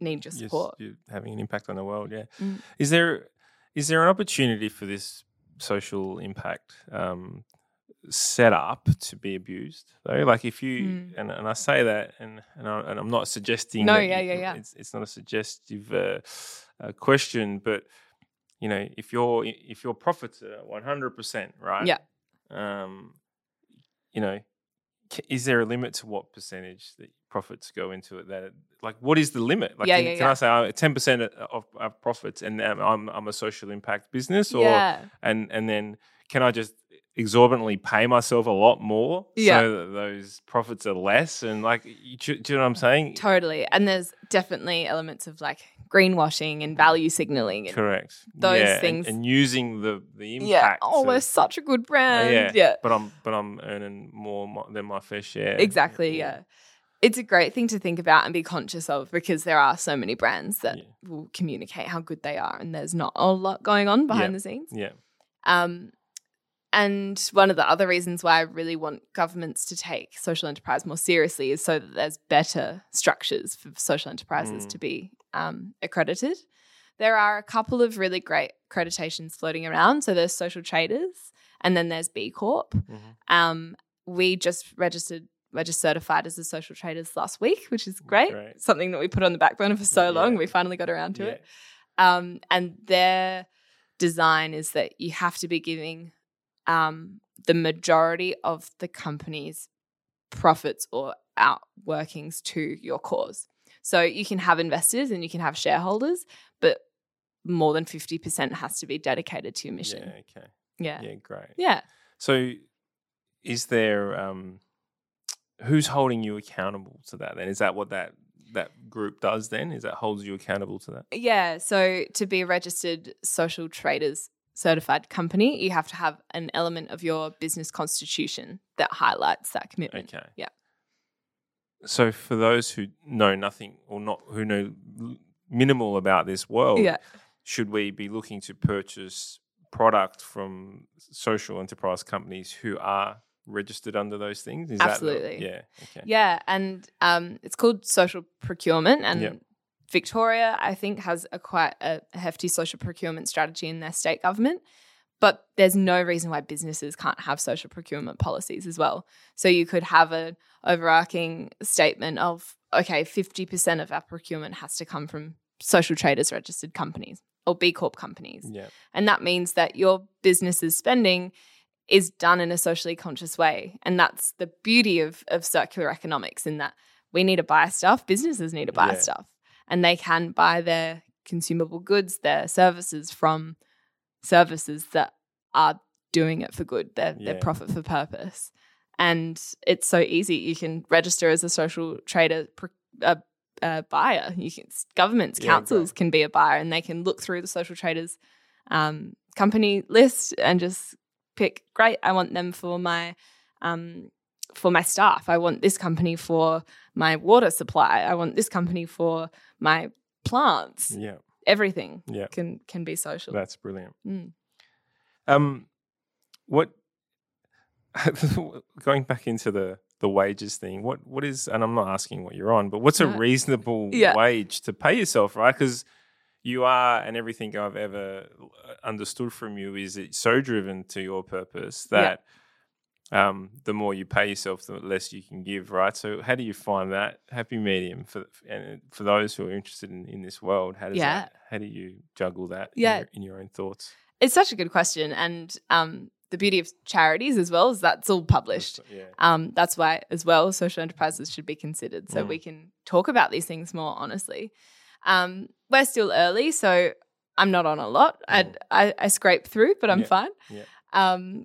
need your support you're having an impact on the world. Yeah. Mm. Is there is there an opportunity for this social impact um, set up to be abused though? Like if you Mm. and, and I say that and and, I, and I'm not suggesting No, that yeah, yeah, yeah. It's it's not a suggestive uh, uh, question, but you know if your if your profits are 100 percent right, Yeah. um, you know. Is there a limit to what percentage that profits go into it? That like, what is the limit? Like, Yeah, can, yeah, can yeah. I say 10% of, of profits, and um, I'm I'm a social impact business, or and and then can I just exorbitantly pay myself a lot more Yeah. so that those profits are less and like you, do you know what i'm saying Totally. And there's definitely elements of like greenwashing and value signaling. And, correct those Yeah, things- and, using the the impact yeah. Oh, of- we're such a good brand. yeah. yeah. but i'm but i'm earning more than my fair share Exactly. Yeah. It's a great thing to think about and be conscious of because there are so many brands that Yeah. will communicate how good they are, and there's not a lot going on behind Yeah. the scenes. yeah Um, and one of the other reasons why I really want governments to take social enterprise more seriously is so that there's better structures for social enterprises Mm. to be um, accredited. There are a couple of really great accreditations floating around. So there's social traders, and then there's B Corp. Mhm. Um, we just registered, we're just certified as a social traders last week, which is great. Great. Something that we put on the back burner for so long. Yeah. We finally got around to yeah. it. Um, and their design is that you have to be giving um, the majority of the company's profits or outworkings to your cause. So you can have investors and you can have shareholders, but more than 50% has to be dedicated to your mission. yeah okay Yeah. yeah great Yeah. So, is there um, who's holding you accountable to that? Then is that what that that group does? Then is that holds you accountable to that? Yeah. So to be a registered social traders certified company, you have to have an element of your business constitution that highlights that commitment. Okay. Yeah. So, for those who know nothing or not who know minimal about this world, Yeah. should we be looking to purchase product from social enterprise companies who are registered under those things? Is That Absolutely. the, yeah. Okay. Yeah, and um, it's called social procurement, and Yep. Victoria, I think, has a quite a hefty social procurement strategy in their state government. But there's no reason why businesses can't have social procurement policies as well. So you could have an overarching statement of okay, fifty percent of our procurement has to come from social traders registered companies or B Corp companies. Yeah. And that means that your business's spending is done in a socially conscious way. And that's the beauty of, of circular economics in that we need to buy stuff, businesses need to buy Yeah. stuff, and they can buy their consumable goods, their services from services that are doing it for good, they're, Yeah. they're profit for purpose. And it's so easy. You can register as a social trader pr- uh, uh, buyer. You can governments, Yeah, councils can be a buyer, and they can look through the social traders um, company list and just pick. Great, I want them for my um, for my staff. I want this company for my water supply. I want this company for my plants. Yeah. Everything Yeah. can can be social. That's brilliant. Mm. Um, what going back into the the wages thing? What what is? And I'm not asking what you're on, but what's a reasonable Yeah. wage to pay yourself, right? Because you are, and everything I've ever understood from you is it's so driven to your purpose Yeah. Um, the more you pay yourself, the less you can give, right? So, how do you find that happy medium for and for those who are interested in, in this world? How does Yeah. that? How do you juggle that? Yeah. in your, in your own thoughts. It's such a good question, and um, the beauty of charities as well is that's all published. Yeah. Um, that's why, as well, social enterprises should be considered so Mm. we can talk about these things more honestly. Um, we're still early, so I'm not on a lot. Mm. I, I, I scrape through, but I'm Yeah, fine. yeah. Um,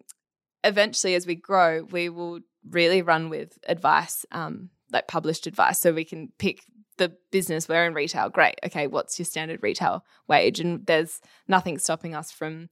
eventually, as we grow, we will really run with advice, um, like published advice, so we can pick the business. We're in retail, great. Okay, what's your standard retail wage? And there's nothing stopping us from,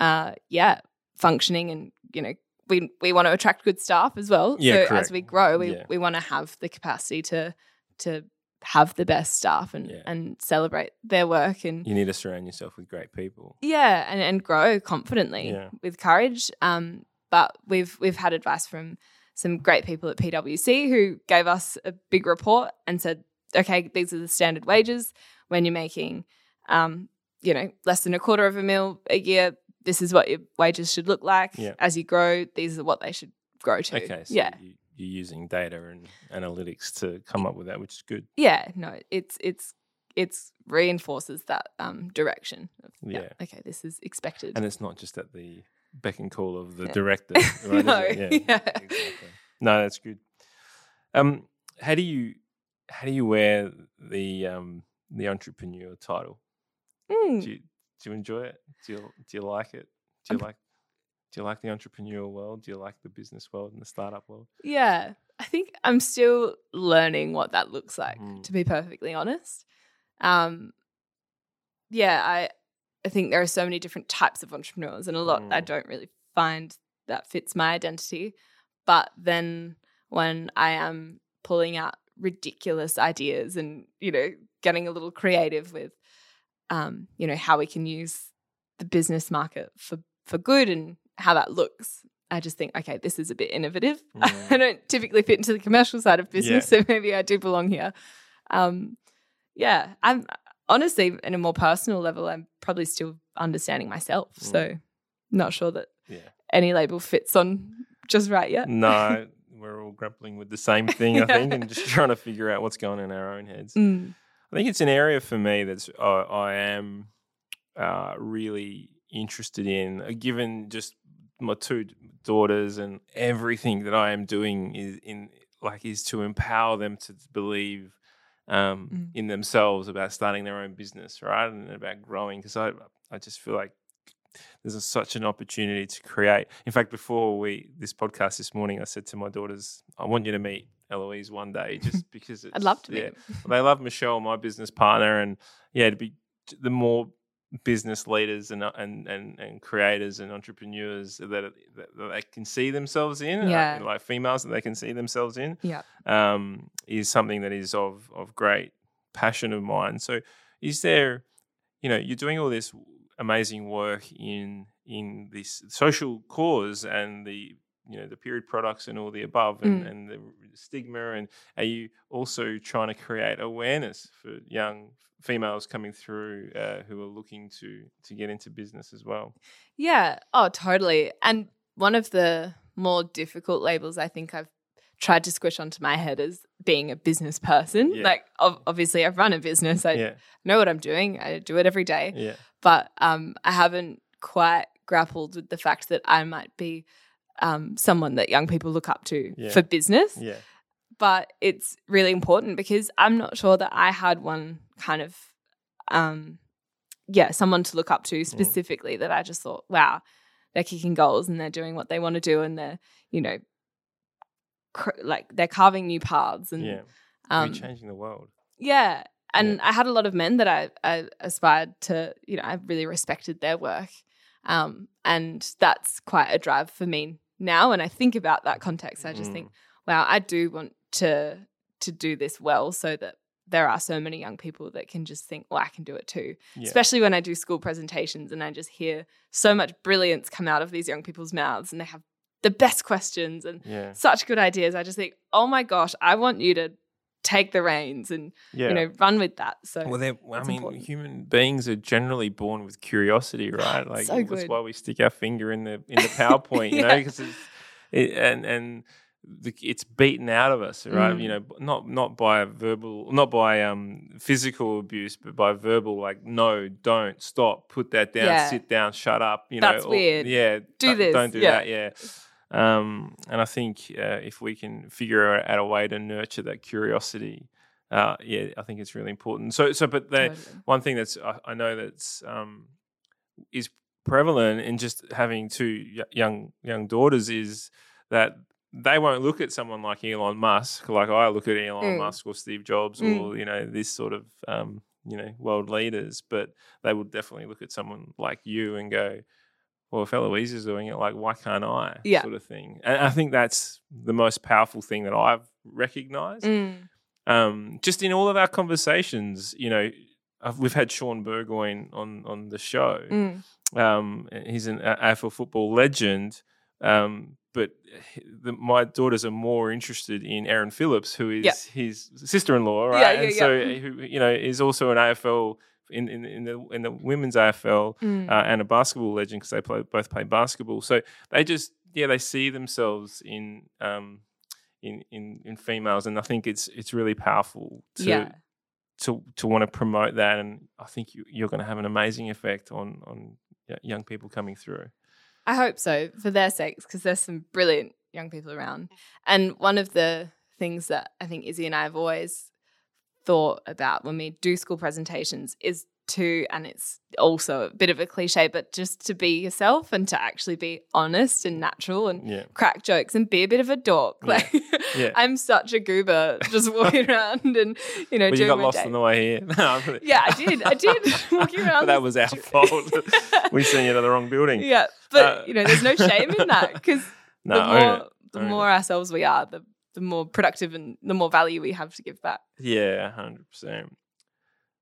uh, yeah, functioning and you know we we want to attract good staff as well. Yeah, so correct. as we grow, we Yeah. we want to have the capacity to to have the best staff and Yeah. and celebrate their work and You need to surround yourself with great people. yeah, and, and grow confidently Yeah. with courage. Um, but we've we've had advice from some great people at PwC who gave us a big report and said, okay, these are the standard wages when you're making, um, you know, less than a quarter of a mil a year. This is what your wages should look like. Yeah. As you grow, these are what they should grow to. Okay, so yeah, you, you're using data and analytics to come up with that, which is good. yeah. No, it's it's it's reinforces that um, direction. Of, yeah. Yeah. Okay, this is expected. And it's not just at the beck and call of the Yeah. director, right? No. Yeah, yeah. exactly. No, that's good. Um, how do you how do you wear the um the entrepreneur title? Mm. Do you do you enjoy it? Do you do you like it? Do you like? Do you like the entrepreneurial world? Do you like the business world and the startup world? Yeah. I think I'm still learning what that looks like, Mm. to be perfectly honest. Um, yeah, I I think there are so many different types of entrepreneurs, and a lot I Mm. don't really find that fits my identity. But then when I am pulling out ridiculous ideas and you know getting a little creative with, um, you know how we can use the business market for for good and how that looks, I just think, okay, this is a bit innovative. Mm. I don't typically fit into the commercial side of business, so maybe I do belong here. Um, yeah, I'm honestly, in a more personal level, I'm probably still understanding myself. Mm. So, not sure that Yeah. any label fits on just right yet. No, we're all grappling with the same thing, I think, and just trying to figure out what's going on in our own heads. Mm. I think it's an area for me that's uh, I am uh, really interested in, uh, given just my two daughters and everything that I am doing is in like is to empower them to believe um, Mm. in themselves about starting their own business, right, and about growing. Because I I just feel like there's a, such an opportunity to create. In fact, before we this podcast this morning, I said to my daughters, "I want you to meet Eloise one day, just because it's, I'd love to meet yeah, him. they love Michelle, my business partner, and yeah, to be the more business leaders and uh, and and, and creators and entrepreneurs that, that, that they can see themselves in, uh, Yeah. like females that they can see themselves in, Yeah. um, is something that is of of great passion of mine. So, is there, you know, you're doing all this amazing work in in this social cause and the you know the period products and all the above and, Mm. and the stigma and are you also trying to create awareness for young females coming through uh, who are looking to to get into business as well Yeah. Oh, totally. And one of the more difficult labels I think I've tried to squish onto my head is being a business person. Yeah. Like, ov- obviously, I run a business. I yeah know what I'm doing. I do it every day. yeah But um, I haven't quite grappled with the fact that I might be um, someone that young people look up to Yeah. for business. yeah But it's really important because I'm not sure that I had one kind of, um, yeah, someone to look up Mm. to specifically that I just thought, wow, they're kicking goals and they're doing what they want to do and they're, you know, cr- like they're carving new paths and yeah um, changing the world yeah. And I had a lot of men that I, I aspired to, you know, I really respected their work. Um, and that's quite a drive for me now. And I think about that context. I just Mm. think, wow, I do want to to do this well so that there are so many young people that can just think, well, I can do it too. yeah Especially when I do school presentations and I just hear so much brilliance come out of these young people's mouths and they have the best questions and yeah such good ideas. I just think, oh my gosh, I want you to take the reins and yeah you know run with that. So Well, they're, I mean, important. human beings are generally born with curiosity, right? Like So that's why we stick our finger in the in the power point, you know, because it's it, and and the, it's beaten out of us, right? Mm. You know, not not by verbal, not by um physical abuse, but by verbal, like no, don't stop, put that down, Yeah. sit down, shut up. You know, That's or- weird. Yeah, Do don't- this, Don't do yeah. that. Yeah. Um, and I think uh, if we can figure out a way to nurture that curiosity, uh, yeah, I think it's really important. So, so, but the Totally. one thing that's I, I know that's um, is prevalent in just having two young young daughters is that they won't look at someone like Elon Musk like I look at Elon Mm. Musk or Steve Jobs Mm. or you know this sort of um, you know world leaders, but they will definitely look at someone like you and go, well, if Eloise is doing it, like why can't I? Yeah. sort of thing. And I think that's the most powerful thing that I've recognized Mm. um, just in all of our conversations, you know, I've, we've had Shaun Burgoyne on on the show. Mm. Um, he's an AFL football legend, um, but the, my daughters are more interested in Erin Phillips, who is Yeah. his sister-in-law, right? yeah, and yeah. so who you know is also an AFL in in, in the in the women's AFL Mm. uh, and a basketball legend because they play, both play basketball. So they just yeah they see themselves in um in in in females, and I think it's it's really powerful to yeah. to to want to promote that, and I think you, you're going to have an amazing effect on on young people coming through. I hope so for their sakes because there's some brilliant young people around. And one of the things that I think Izzy and I have always thought about when we do school presentations is to, and it's also a bit of a cliche, but just to be yourself and to actually be honest and natural and Yeah. crack jokes and be a bit of a dork. Yeah. Like Yeah. I'm such a goober just walking around and you know Well, you got lost day. on the way here. No, Yeah, I did. I did walking around. that was our fault. we sent you to the wrong building. yeah, but Uh, you know, there's no shame in that because No, the more the more ourselves we are, the the more productive and the more value we have to give back. Yeah, hundred percent.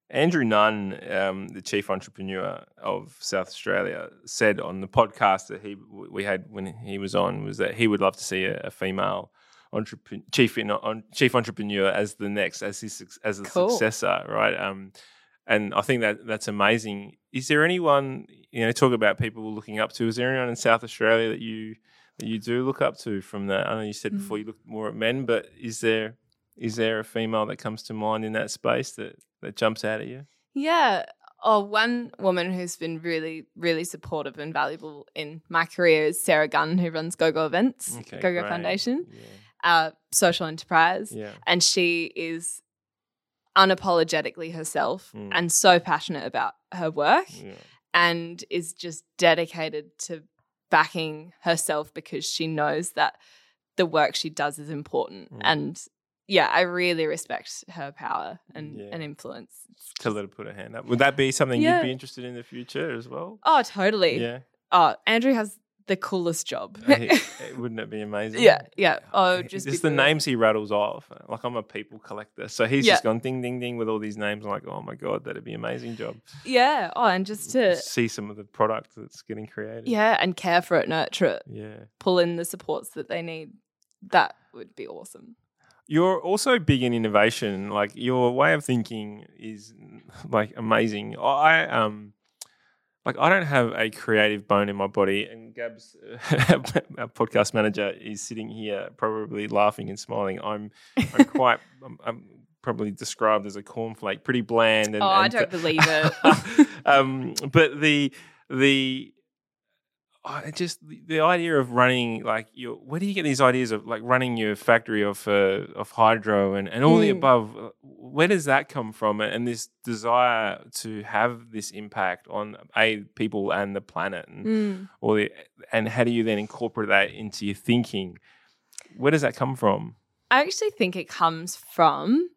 Andrew Nunn, um, the chief entrepreneur of South Australia, said on the podcast that he we had when he was on was that he would love to see a, a female entrepreneur, chief in, on, chief entrepreneur as the next as his as a Cool. successor, right? Um, and I think that that's amazing. Is there anyone you know talk about people looking up to? Is there anyone in South Australia that you you do look up to from that? I know you said Mm. before you looked more at men, but is there is there a female that comes to mind in that space that that jumps out at you? Yeah. Oh, one woman who's been really, really supportive and valuable in my career is Sarah Gunn, who runs GoGo Events, Okay, GoGo great. Foundation, Yeah, uh, social enterprise. yeah, And she is unapologetically herself Mm. and so passionate about her work yeah. and is just dedicated to backing herself because she knows that the work she does is important. Mm. And yeah, I really respect her power and, Yeah. and influence. To let her put her hand up. Would that be something Yeah. you'd be interested in the future as well? Oh, totally. Yeah, Oh, Andrew has the coolest job. Uh, wouldn't it be amazing? yeah, yeah. Oh, just, just the names he rattles off. Like I'm a people collector, so he's Yeah. just gone ding ding ding with all these names. I'm like, oh my god, that'd be an amazing job. Yeah. Oh, and just to see some of the product that's getting created. yeah, and care for it, nurture it, yeah. pull in the supports that they need. That would be awesome. You're also big in innovation. Like your way of thinking is like amazing. I um like I don't have a creative bone in my body, and Gab's our podcast manager is sitting here probably laughing and smiling. I'm I'm quite I'm, I'm probably described as a cornflake, pretty bland. And, oh, I don't believe it. um, but the the I just the, idea of running like your where do you get these ideas of like running your factory of uh, of hydro and, and all the Mm. above? uh, Where does that come from? And this desire to have this impact on a people and the planet, and Mm. or the, and how do you then incorporate that into your thinking? Where does that come from? I actually think it comes from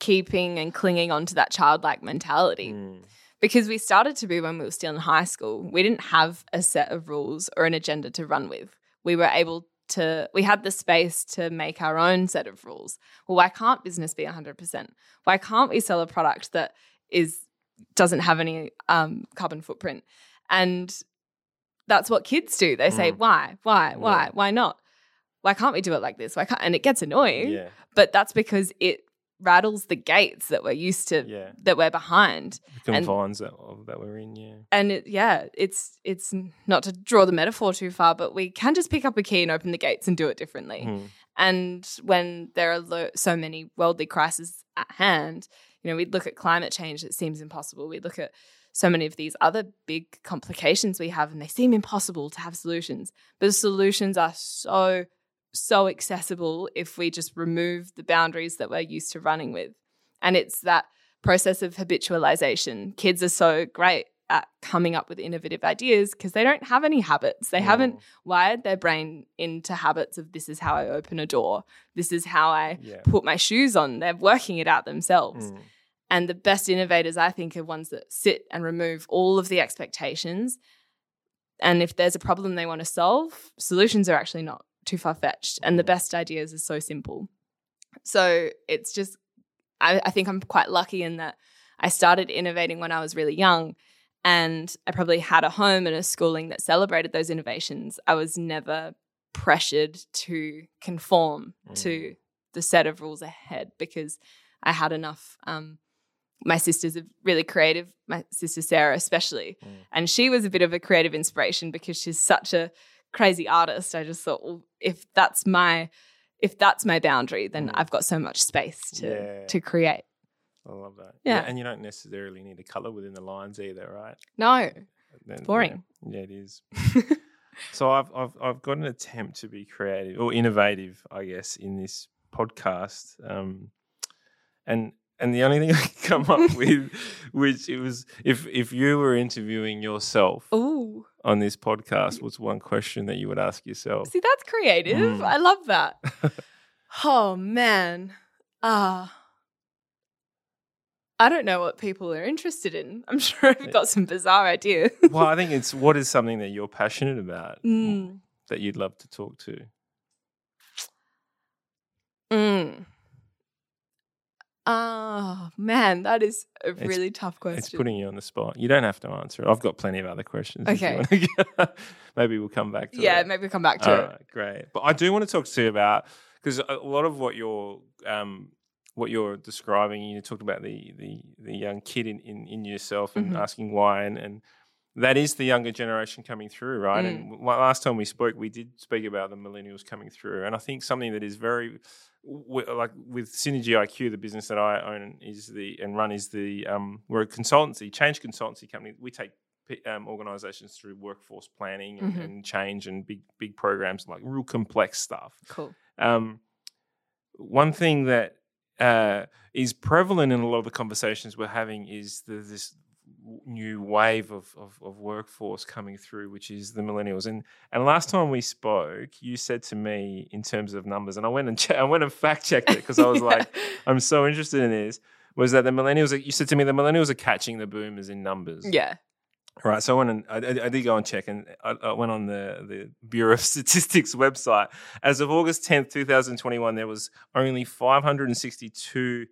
keeping and clinging on to that childlike mentality. Mm. Because we started to be when we were still in high school. We didn't have a set of rules or an agenda to run with. We were able to, we had the space to make our own set of rules. Well, why can't business be 100%? Why can't we sell a product that is doesn't have any um, carbon footprint? And that's what kids do. They say, Mm. why, why, why, Yeah. why not? Why can't we do it like this? Why can't? And it gets annoying, Yeah, but that's because it rattles the gates that we're used to, yeah, that we're behind the And- confines that that we're in. Yeah, and it, yeah, it's it's not to draw the metaphor too far, but we can just pick up a key and open the gates and do it differently. Mm. And when there are lo- so many worldly crises at hand, you know, we look at climate change that seems impossible. We look at so many of these other big complications we have, and they seem impossible to have solutions. But the solutions are so so accessible if we just remove the boundaries that we're used to running with. And it's that process of habitualization. Kids are so great at coming up with innovative ideas because they don't have any habits. They haven't Mm. wired their brain into habits of this is how I open a door, this is how I Yeah. put my shoes on. They're working it out themselves. Mm. And the best innovators, I think, are ones that sit and remove all of the expectations. And if there's a problem they want to solve, solutions are actually not too far fetched. And the Mm. best ideas are so simple. So it's just, I, I think I'm quite lucky in that I started innovating when I was really young. And I probably had a home and a schooling that celebrated those innovations. I was never pressured to conform to the set of rules ahead because I had enough. Um, my sister's are really creative, my sister Sarah, especially. Mm. And she was a bit of a creative inspiration because she's such a crazy artist. I just thought, well, if that's my if that's my boundary, then Mm. I've got so much space to Yeah. to create. I love that. Yeah. and you don't necessarily need a color within the lines either, right? No. Then- boring. Yeah, yeah, it is. so I've, I've I've got an attempt to be creative or innovative, I guess, in this podcast. Um, and and the only thing I could come up with, which it was if if you were interviewing yourself Ooh. on this podcast, was one question that you would ask yourself. See, that's creative. Mm. I love that. oh man. Ah. I don't know what people are interested in. I'm sure I've got some bizarre ideas. well, I think it's what is something that you're passionate about Mm. that you'd love to talk to. Mm. Oh man, that is a really tough question. It's putting you on the spot. You don't have to answer it. I've got plenty of other questions. if you Okay. wanna- maybe we'll come back to it. yeah, it. maybe we'll come back to All it. right, great. But I do want to talk to you about because a lot of what you're um, what you're describing, you talked about the the, the young kid in, in, in yourself and Mhm. asking why, and, and that is the younger generation coming through, right? Mm. And last time we spoke, we did speak about the millennials coming through, and I think something that is very like with Synergy IQ, the business that I own is the and run is the um, we're a consultancy, change consultancy company. We take um, organizations through workforce planning and, Mhm. and change and big big programs like real complex stuff. Cool. Um, one thing that uh, is prevalent in a lot of the conversations we're having is the, this new wave of, of, of workforce coming through, which is the millennials. And and last time we spoke, you said to me in terms of numbers, and I went and che- I went and fact checked it because I was like, I'm so interested in this. Was that the millennials? are- You said to me the millennials are catching the boomers in numbers. yeah. Right. So I went and I, I- I did go and check, and I, I went on the, the Bureau of Statistics website. As of August 10th, 2021, there was only 562,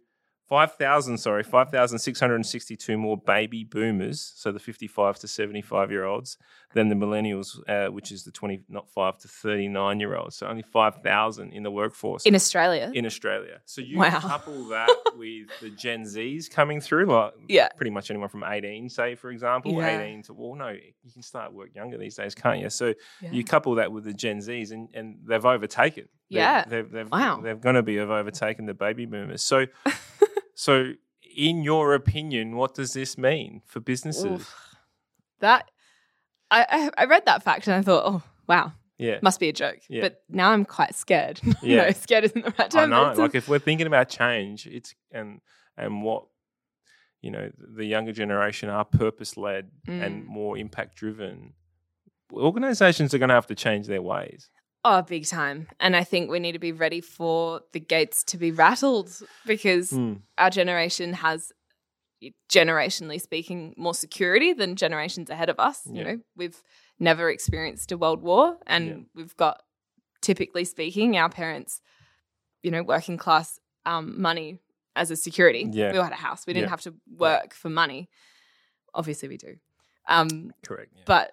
5,000, sorry, 5,662 more baby boomers, so the 55 to 75 year olds, than the millennials, uh, which is the 20, not 5 to 39 year olds. So only 5,000 in the workforce In Australia. in Australia. So you Wow. couple that with the Gen Zs coming through, like Yeah. pretty much anyone from 18, say for example, Yeah. 18 to well, no, you can start work younger these days, can't you? So Yeah. you couple that with the Gen Zs, and, and they've overtaken. They're- Yeah. they've they've, Wow. they're going to be have overtaken the baby boomers. So so in your opinion, what does this mean for businesses? Oof. That I, I I read that fact and I thought, oh wow, Yeah. must be a joke. Yeah. But now I'm quite scared. Yeah. no, scared isn't the right I term. but know. Like if we're thinking about change, it's and and what you know the younger generation are purpose led and Mm. more impact driven. Organizations are going to have to change their ways. Oh, big time. And I think we need to be ready for the gates to be rattled because Mm. our generation has, generationally speaking, more security than generations ahead of us. You know, we've never experienced a world war and Yeah. we've got, typically speaking, our parents, you know, working class um, money as a security. Yeah. We all had a house. We didn't Yeah. have to work for money. Obviously, we do. Um, Correct. Yeah. but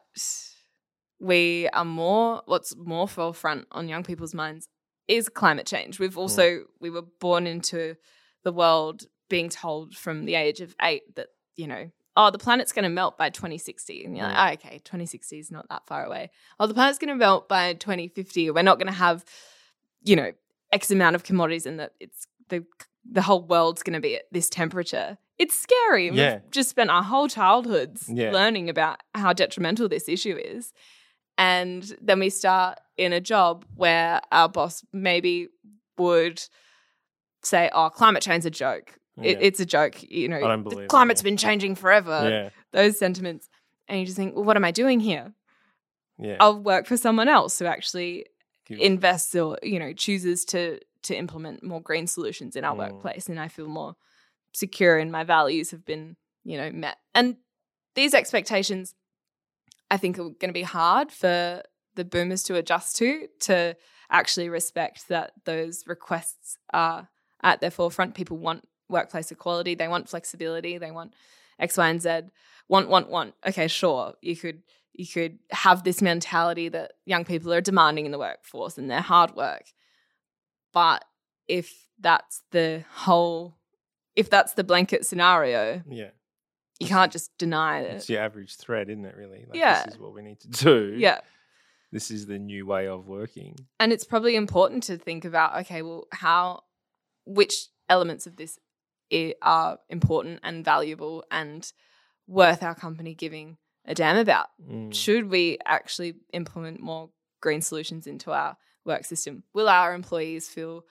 we are more what's more forefront on young people's minds is climate change. We've mm. also we were born into the world being told from the age of eight that you know oh the planet's going to melt by 2060 and you're like oh, okay 2060 is not that far away. Oh the planet's going to melt by 2050 we're not going to have you know x amount of commodities and that it's the the whole world's going to be at this temperature. It's scary Yeah. we've just spent our whole childhoods Yeah. learning about how detrimental this issue is and then we start in a job where our boss maybe would say, "Oh, climate change's a joke. It, Yeah. it's a joke. You know, the believe it, yeah. been changing forever." yeah. Those sentiments, and you just think, "Well, what am I doing here? Yeah. I'll work for someone else who actually Give- invests or you know chooses to to implement more green solutions in our Mm. workplace, and I feel more secure and my values have been you know met. And these expectations, I think, are going to be hard for the boomers to adjust to to actually respect that those requests are at their forefront. People want workplace equality, they want flexibility, they want X, Y, and Z. Want, want, want. Okay, sure, you could you could have this mentality that young people are demanding in the workforce and their hard work. But if that's the whole, if that's the blanket scenario, yeah. You can't just deny it. It's it. your average thread, isn't it? Really. Like, Yeah. This is what we need to do. Yeah. This is the new way of working. And it's probably important to think about okay, well, how, which elements of this are important and valuable and worth our company giving a damn about? Mm. should we actually implement more green solutions into our work system? Will our employees feel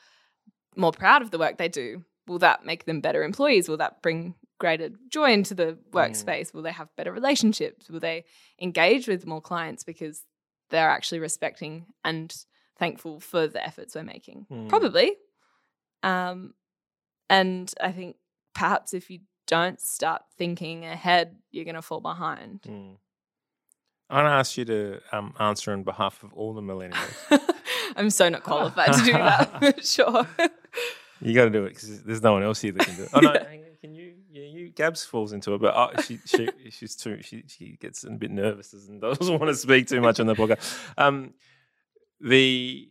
more proud of the work they do? will that make them better employees? Will that bring greater joy into the workspace? Will they have better relationships? Will they engage with more clients because they're actually respecting and thankful for the efforts we're making? Mm. Probably. Um, and I think perhaps if you don't start thinking ahead, you're going to fall behind. Mm. I'm going to ask you to um, answer on behalf of all the millennials. I'm so not qualified to do that, for sure. You got to do it because there's no one else here that can do it. Oh no, hang on, can you? Yeah, you. Gabs falls into it, but oh, she, she she's too. She she gets a bit nervous and doesn't want to speak too much on the podcast. Um, the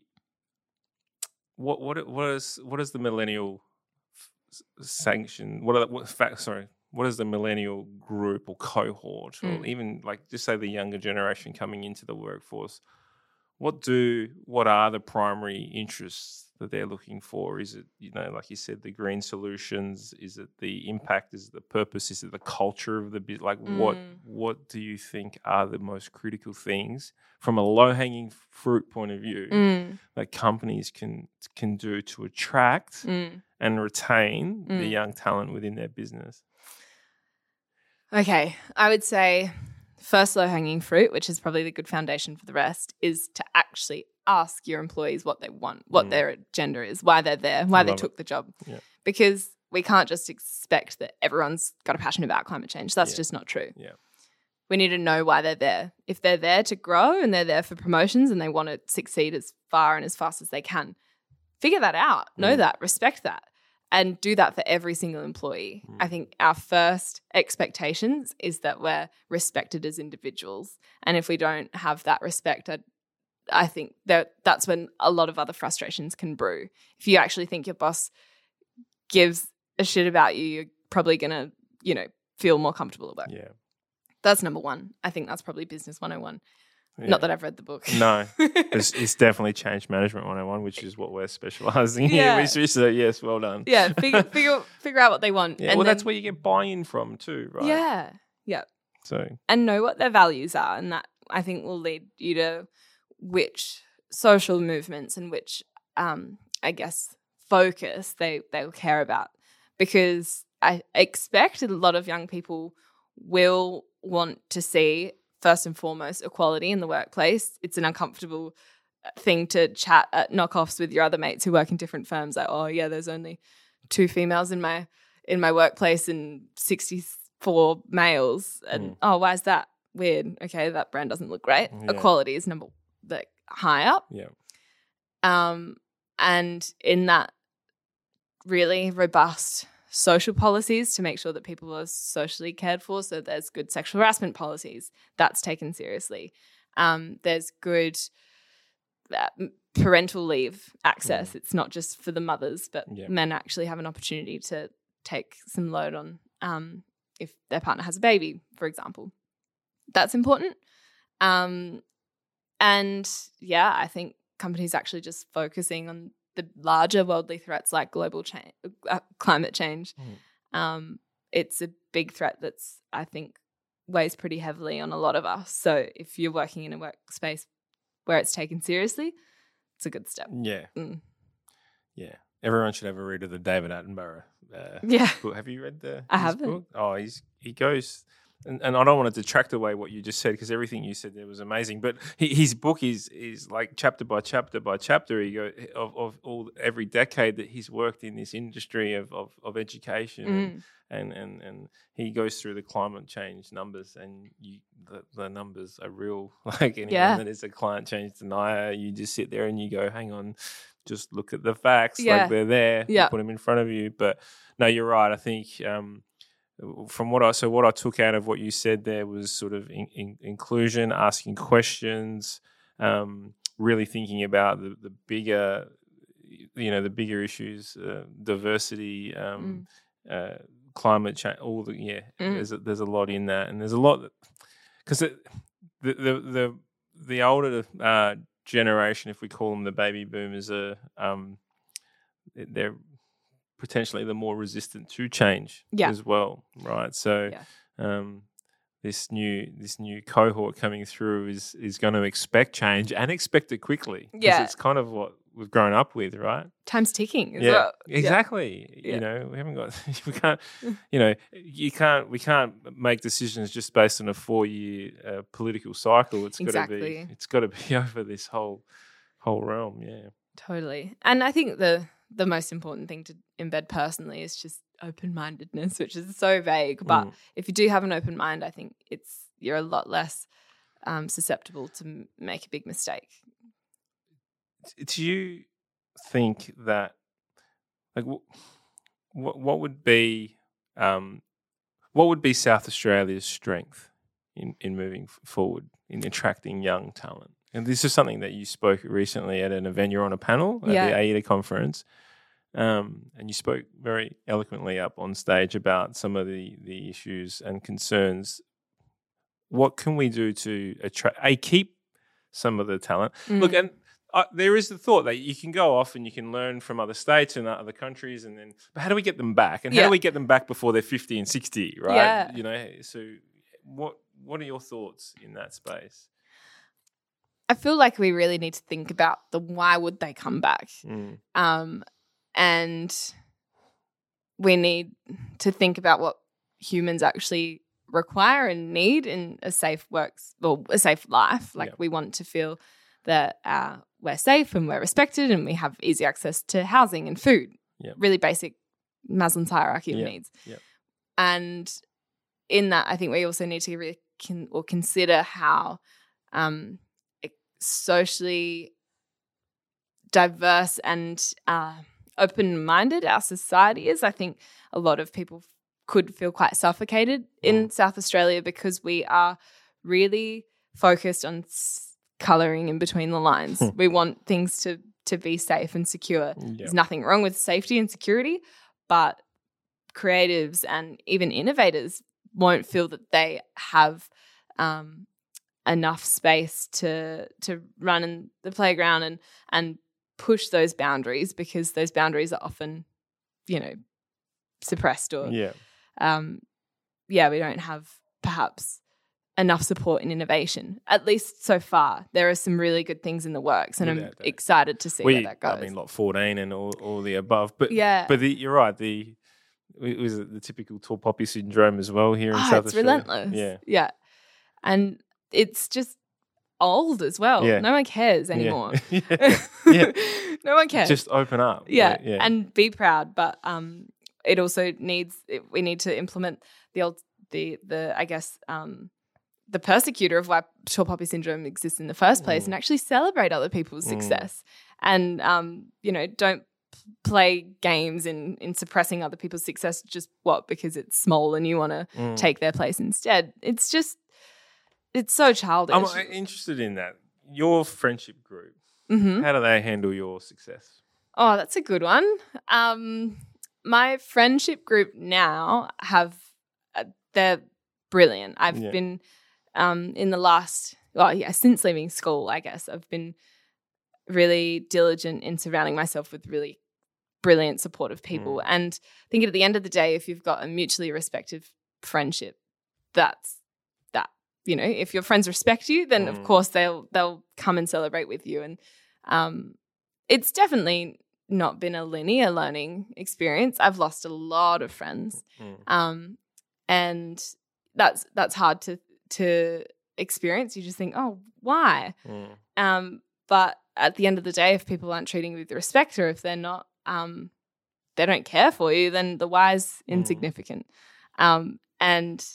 what what what is what is the millennial f- sanction? What are what fact? Sorry, what is the millennial group or cohort, or Mm. even like just say the younger generation coming into the workforce? What do what are the primary interests that they're looking for? Is it you know like you said the green solutions? Is it the impact? Is it the purpose? Is it the culture of the business? Like what Mm. what do you think are the most critical things from a low hanging fruit point of view Mm, that companies can can do to attract mm. and retain the Mm. young talent within their business? Okay, I would say first low hanging fruit, which is probably the good foundation for the rest, is to actually ask your employees what they want, what Mm. their agenda is, why they're there, why they Love it. took the job. Yeah. Because we can't just expect that everyone's got a passion about climate change. That's Yeah. just not true. Yeah. We need to know why they're there. If they're there to grow and they're there for promotions and they want to succeed as far and as fast as they can, figure that out. Know Mm. that, respect that and do that for every single employee. Mm. I think our first expectations is that we're respected as individuals. And if we don't have that respect, I, I think that that's when a lot of other frustrations can brew. If you actually think your boss gives a shit about you, you're probably going to, you know, feel more comfortable at work. Yeah. That's number one. I think that's probably business 101. yeah. Not that I've read the book. No, it's, it's definitely change management 101, which is what we're specializing Yeah. in. Which so uh, yes, well done. yeah, figure, figure, figure out what they want. Yeah, and well, that's where you get buy-in from too, right? Yeah. Yeah. So and know what their values are. And that I think will lead you to which social movements and which, um, I guess, focus they, they will care about. Because I expect a lot of young people will want to see, first and foremost, equality in the workplace. It's an uncomfortable uh, thing to chat at knockoffs with your other mates who work in different firms like oh yeah there's only two females in my in my workplace and 64 males and Mm. oh why is that weird okay that brand doesn't look great Yeah. equality is number like high up. Yeah, um and in that really robust social policies to make sure that people are socially cared for so there's good sexual harassment policies that's taken seriously. Um there's good uh, parental leave access. It's not just for the mothers but Yeah. men actually have an opportunity to take some load on um if their partner has a baby for example. That's important. Um and yeah i think companies actually just focusing on the larger worldly threats like global change, uh, climate change. Mm. Um, it's a big threat that's I think weighs pretty heavily on a lot of us. So if you're working in a workspace where it's taken seriously, it's a good step. yeah, Mm. yeah. Everyone should have a read of the David Attenborough uh, Yeah. book. Have you read the? I haven't. Book? Oh, he's he goes. And, and I don't want to detract away what you just said because everything you said there was amazing. But he, his book is is like chapter by chapter by chapter. He go of, of all every decade that he's worked in this industry of of, of education and, Mm. and and and he goes through the climate change numbers and you the, the numbers are real like anyone Yeah. that is a climate change denier you just sit there and you go hang on just look at the facts Yeah. like they're there Yeah. put them in front of you but no you're right i think um from what I so what I took out of what you said there was sort of in, in, inclusion, asking questions, um, really thinking about the, the bigger, you know, the bigger issues, uh, diversity, um, uh, climate change, all the yeah. Mm. There's a, there's a lot in that, and there's a lot because the, the the the older uh, generation, if we call them the baby boomers, are um, they're potentially the more resistant to change Yeah. as well, right? So, Yeah. um, this new this new cohort coming through is is going to expect change and expect it quickly. Yeah. it's kind of what we've grown up with, right? Time's ticking. Yeah, well. exactly. Yeah. You know, we haven't got we can't. You know, you can't. We can't make decisions just based on a four-year uh, political cycle. It's got to be. It's got to be over this whole whole realm. Yeah. Totally. And I think the the most important thing to embed personally is just open mindedness, which is so vague. But Mm. if you do have an open mind, I think it's you're a lot less um, susceptible to m- make a big mistake. do you think that like what what, would be um, what would be South Australia's strength in in moving forward in attracting young talent? And this is something that you spoke recently at an event. You're on a panel at Yeah. the AIDA conference, um, and you spoke very eloquently up on stage about some of the the issues and concerns. What can we do to attract a keep some of the talent? Look, Mm. and uh, there is the thought that you can go off and you can learn from other states and other countries, and then, but how do we get them back? And how do we get them back before they're fifty and sixty? Right? Yeah. You know. So, what what are your thoughts in that space? I feel like we really need to think about the why would they come back, Mm. um, and we need to think about what humans actually require and need in a safe works or a safe life. Like we want to feel that uh, we're safe and we're respected and we have easy access to housing and food. Yeah. Really basic Maslow's hierarchy of Yeah. needs. Yeah. And in that, I think we also need to really con- or consider how um, socially diverse and uh, open minded our society is. I think a lot of people could feel quite suffocated in South Australia because we are really focused on s- colouring in between the lines. Hmm. we want things to to be safe and secure. Yeah. There's nothing wrong with safety and security, but creatives and even innovators won't feel that they have um, enough space to to run in the playground and and push those boundaries because those boundaries are often, you know, suppressed or Yeah. um, yeah, we don't have perhaps enough support in innovation. At least so far, there are some really good things in the works, and I'm doubt. excited to see We, where that goes. I mean, Lot Fourteen and all, all the above. But yeah, but the, you're right. The it was the typical tall poppy syndrome as well here in oh, South it's Australia. relentless. Yeah. yeah, and it's just old as well. Yeah. No one cares anymore. Yeah. yeah. No one cares. Just open up. yeah, yeah. and be proud. But um, it also needs it, we need to implement the old the the I guess um the persecutor of why tall poppy syndrome exists in the first place, Mm. and actually celebrate other people's Mm. success, and um you know don't play games in in suppressing other people's success just what because it's small and you want to Mm. take their place instead. It's just it's so childish. I'm uh, interested in that. Your friendship group. hmm How do they handle your success? Oh, that's a good one. Um, my friendship group now have uh, they're brilliant. I've Yeah. been um in the last well, yeah, since leaving school, I guess I've been really diligent in surrounding myself with really brilliant, supportive people. Mm. And I think at the end of the day, if you've got a mutually respective friendship, that's that. You know, if your friends respect you, then Mm. of course they'll they'll come and celebrate with you. And um, it's definitely not been a linear learning experience. I've lost a lot of friends, Mm. um, and that's that's hard to to experience. You just think, oh, why? Mm. Um, but at the end of the day, if people aren't treating you with respect, or if they're not, um, they don't care for you, then the why is Mm. insignificant. Um, and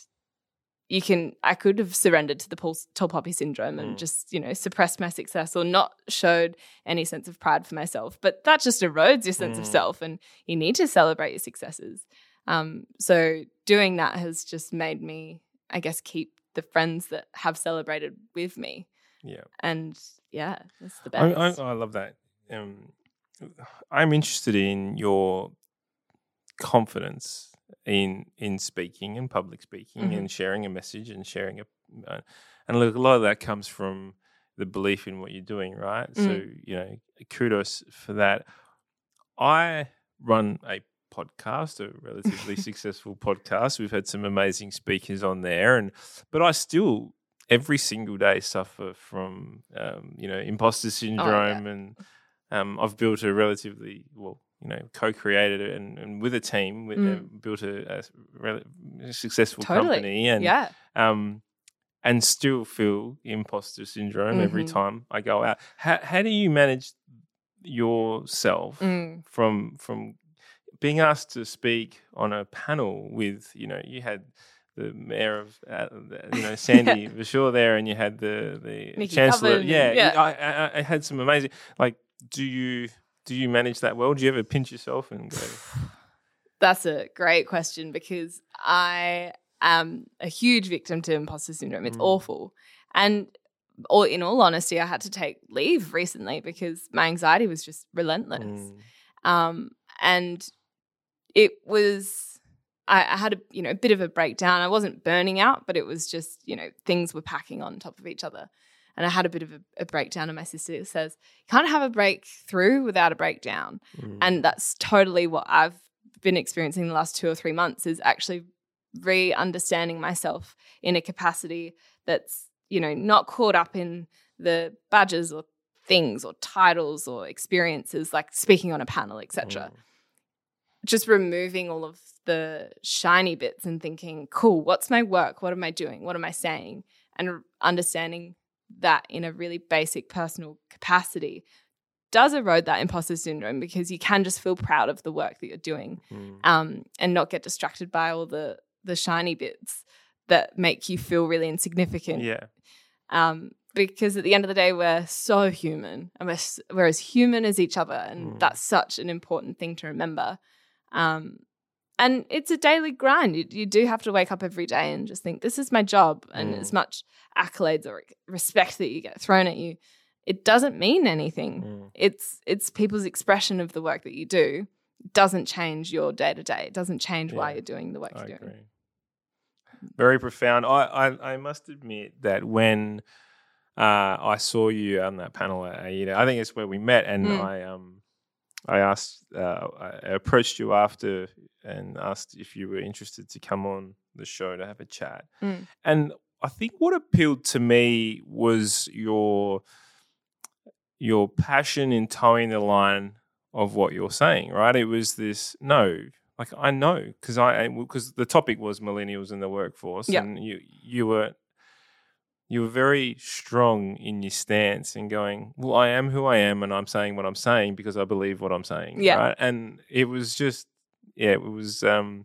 you can, I could have surrendered to the tall poppy syndrome and Mm. just, you know, suppressed my success or not showed any sense of pride for myself. But that just erodes your sense of Mm. self, and you need to celebrate your successes. Um, so doing that has just made me, I guess, keep the friends that have celebrated with me Yeah. and yeah, that's the I, best. I, I love that. Um, I'm interested in your confidence in in speaking and public speaking Mhm. and sharing a message and sharing a uh, and look, a lot of that comes from the belief in what you're doing, right? So Mm. you know, kudos for that. I run a podcast, a relatively successful podcast. We've had some amazing speakers on there, and but I still every single day suffer from um, you know imposter syndrome and um, I've built a relatively well, you know, co-created it and, and with a team, with, Mm. uh, built a, a successful Totally. company, and yeah. um, and still feel imposter syndrome every Mhm. time I go out. How how do you manage yourself Mm. from from being asked to speak on a panel with you know you had the mayor of uh, you know Sandy Verschoor there, and you had the the Nikki chancellor. Coven Yeah, yeah. I, I, I had some amazing. Like, do you do you manage that well? Do you ever pinch yourself and go? That's a great question because I am a huge victim to imposter syndrome. It's Mm. awful. And all, in all honesty, I had to take leave recently because my anxiety was just relentless. Mm, Um, and it was, I, I had a you know a bit of a breakdown. I wasn't burning out, but it was just you know things were packing on top of each other, and I had a bit of a, a breakdown. And my sister says, "You can't have a breakthrough without a breakdown." mm, and that's totally what I've been experiencing the last two or three months is actually re-understanding myself in a capacity that's you know not caught up in the badges or things or titles or experiences like speaking on a panel etc mm, just removing all of the shiny bits and thinking cool what's my work? What am i doing? What am i saying? And understanding that in a really basic personal capacity does erode that imposter syndrome because you can just feel proud of the work that you're doing mm, um, and not get distracted by all the the shiny bits that make you feel really insignificant yeah. um, because at the end of the day we're so human and we're, we're as human as each other and Mm. that's such an important thing to remember um, and it's a daily grind you, you do have to wake up every day and just think this is my job and Mm. as much accolades or respect that you get thrown at you it doesn't mean anything mm. it's it's people's expression of the work that you do It doesn't change your day to day it doesn't change why you're doing the work I you're agree. doing Very profound. I, I, I must admit that when uh, I saw you on that panel at AIDA, I think it's where we met, and Mm. I um I asked uh, I approached you after and asked if you were interested to come on the show to have a chat, Mm. and I think what appealed to me was your your passion in toeing the line of what you're saying. Right? It was this no. Like I know because I because the topic was millennials in the workforce, Yeah. and you you were you were very strong in your stance and going, well, I am who I am, and I'm saying what I'm saying because I believe what I'm saying. Yeah. Right? And it was just, yeah, it was um,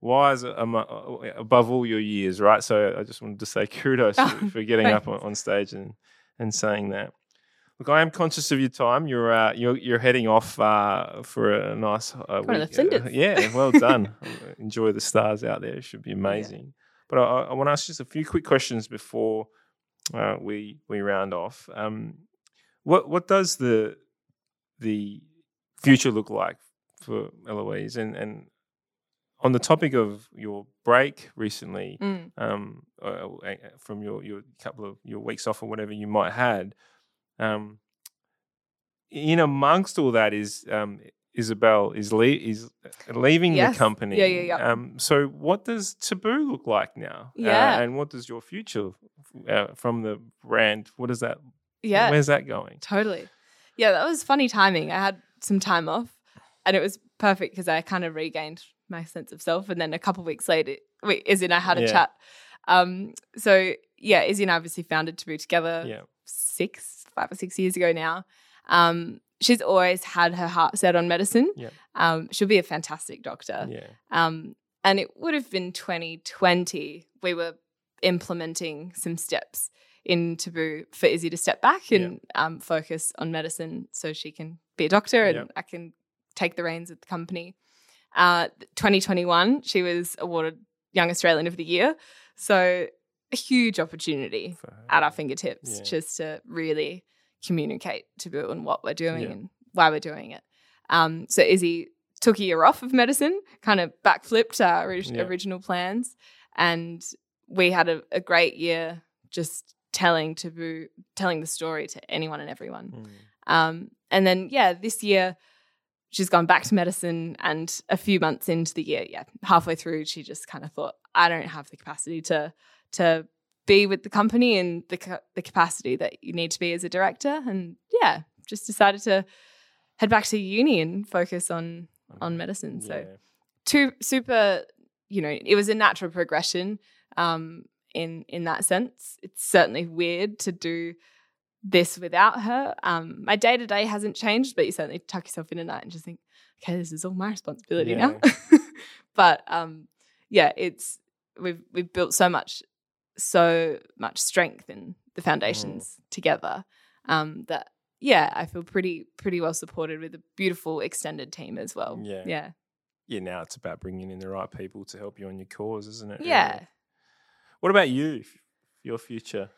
wise above all your years, right? So I just wanted to say kudos Oh, for, for getting up on, stage and, and saying that. Look, I am conscious of your time. You're uh, you're you're heading off uh, for a nice uh, week. Uh, yeah, well done. Enjoy the stars out there. It should be amazing. But I, I want to ask just a few quick questions before uh, we we round off. Um, what what does the the future look like for Eloise? And and on the topic of your break recently, Mm. um, uh, from your your couple of your weeks off or whatever you might had, um, in amongst all that is um, Isabel is le- is leaving Yes. the company. Yeah, yeah, yeah. Um, so what does Taboo look like now? Uh, Yeah. and what does your future uh, from the brand? What is that? yeah Where's that going? Totally. Yeah, that was funny timing. I had some time off and it was perfect because I kind of regained my sense of self. And then a couple of weeks later, we, Izzy and I had a Yeah. chat. Um, so, yeah, Izzy and I obviously founded Taboo together Yeah. six, five or six years ago now. Um, she's always had her heart set on medicine. Yeah. Um, she'll be a fantastic doctor. Yeah. Um, and it would have been 2020. We were implementing some steps in Taboo for Izzy to step back and um, focus on medicine so she can be a doctor and Yep. I can take the reins of the company. Uh, 2021, she was awarded Young Australian of the Year. So a huge opportunity at our fingertips Yeah. just to really communicate Taboo and what we're doing Yeah. and why we're doing it. Um, so Izzy took a year off of medicine, kind of backflipped our orig- Yeah. original plans, and we had a, a great year just telling Taboo, telling the story to anyone and everyone. Mm. Um, and then, yeah, this year she's gone back to medicine. And a few months into the year, yeah, halfway through, she just kind of thought, I don't have the capacity to to be with the company and the ca- the capacity that you need to be as a director. And yeah, just decided to head back to uni and focus on on medicine. So Yeah. two super, you know, it was a natural progression um, in in that sense. It's certainly weird to do this without her. Um, my day to day hasn't changed, but you certainly tuck yourself in at night and just think, okay, this is all my responsibility now. but um, yeah, it's we've we've built so much so much strength in the foundations together um, that yeah, I feel pretty pretty well supported with a beautiful extended team as well. Yeah. yeah, yeah, now it's about bringing in the right people to help you on your cause, isn't it? really? yeah. What about you? Your future?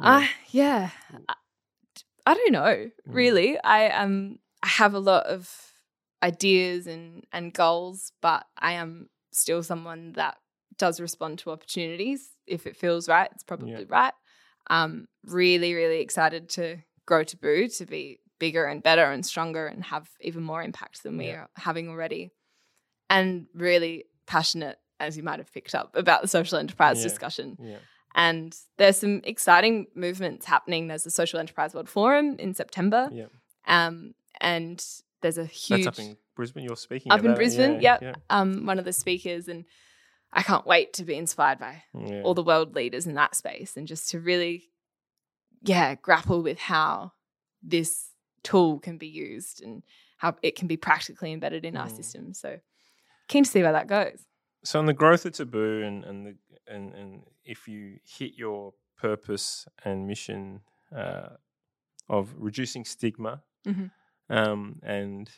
I yeah. I, I don't know Mm. really. I um I have a lot of ideas and and goals, but I am still someone that does respond to opportunities if it feels right. It's probably right. Um, really, really excited to grow Taboo to be bigger and better and stronger and have even more impact than we Yeah. are having already. And really passionate, as you might have picked up, about the social enterprise Yeah. discussion. yeah. And there's some exciting movements happening. There's the Social Enterprise World Forum in September. Yeah. Um, and there's a huge That's up in Brisbane. You're speaking Up in? Brisbane, Yeah, yep. um, one of the speakers, and I can't wait to be inspired by yeah, all the world leaders in that space and just to really, yeah, grapple with how this tool can be used and how it can be practically embedded in our Mm. system. So keen to see where that goes. So on the growth of taboo and and the and and if you hit your purpose and mission uh, of reducing stigma Mhm. um, and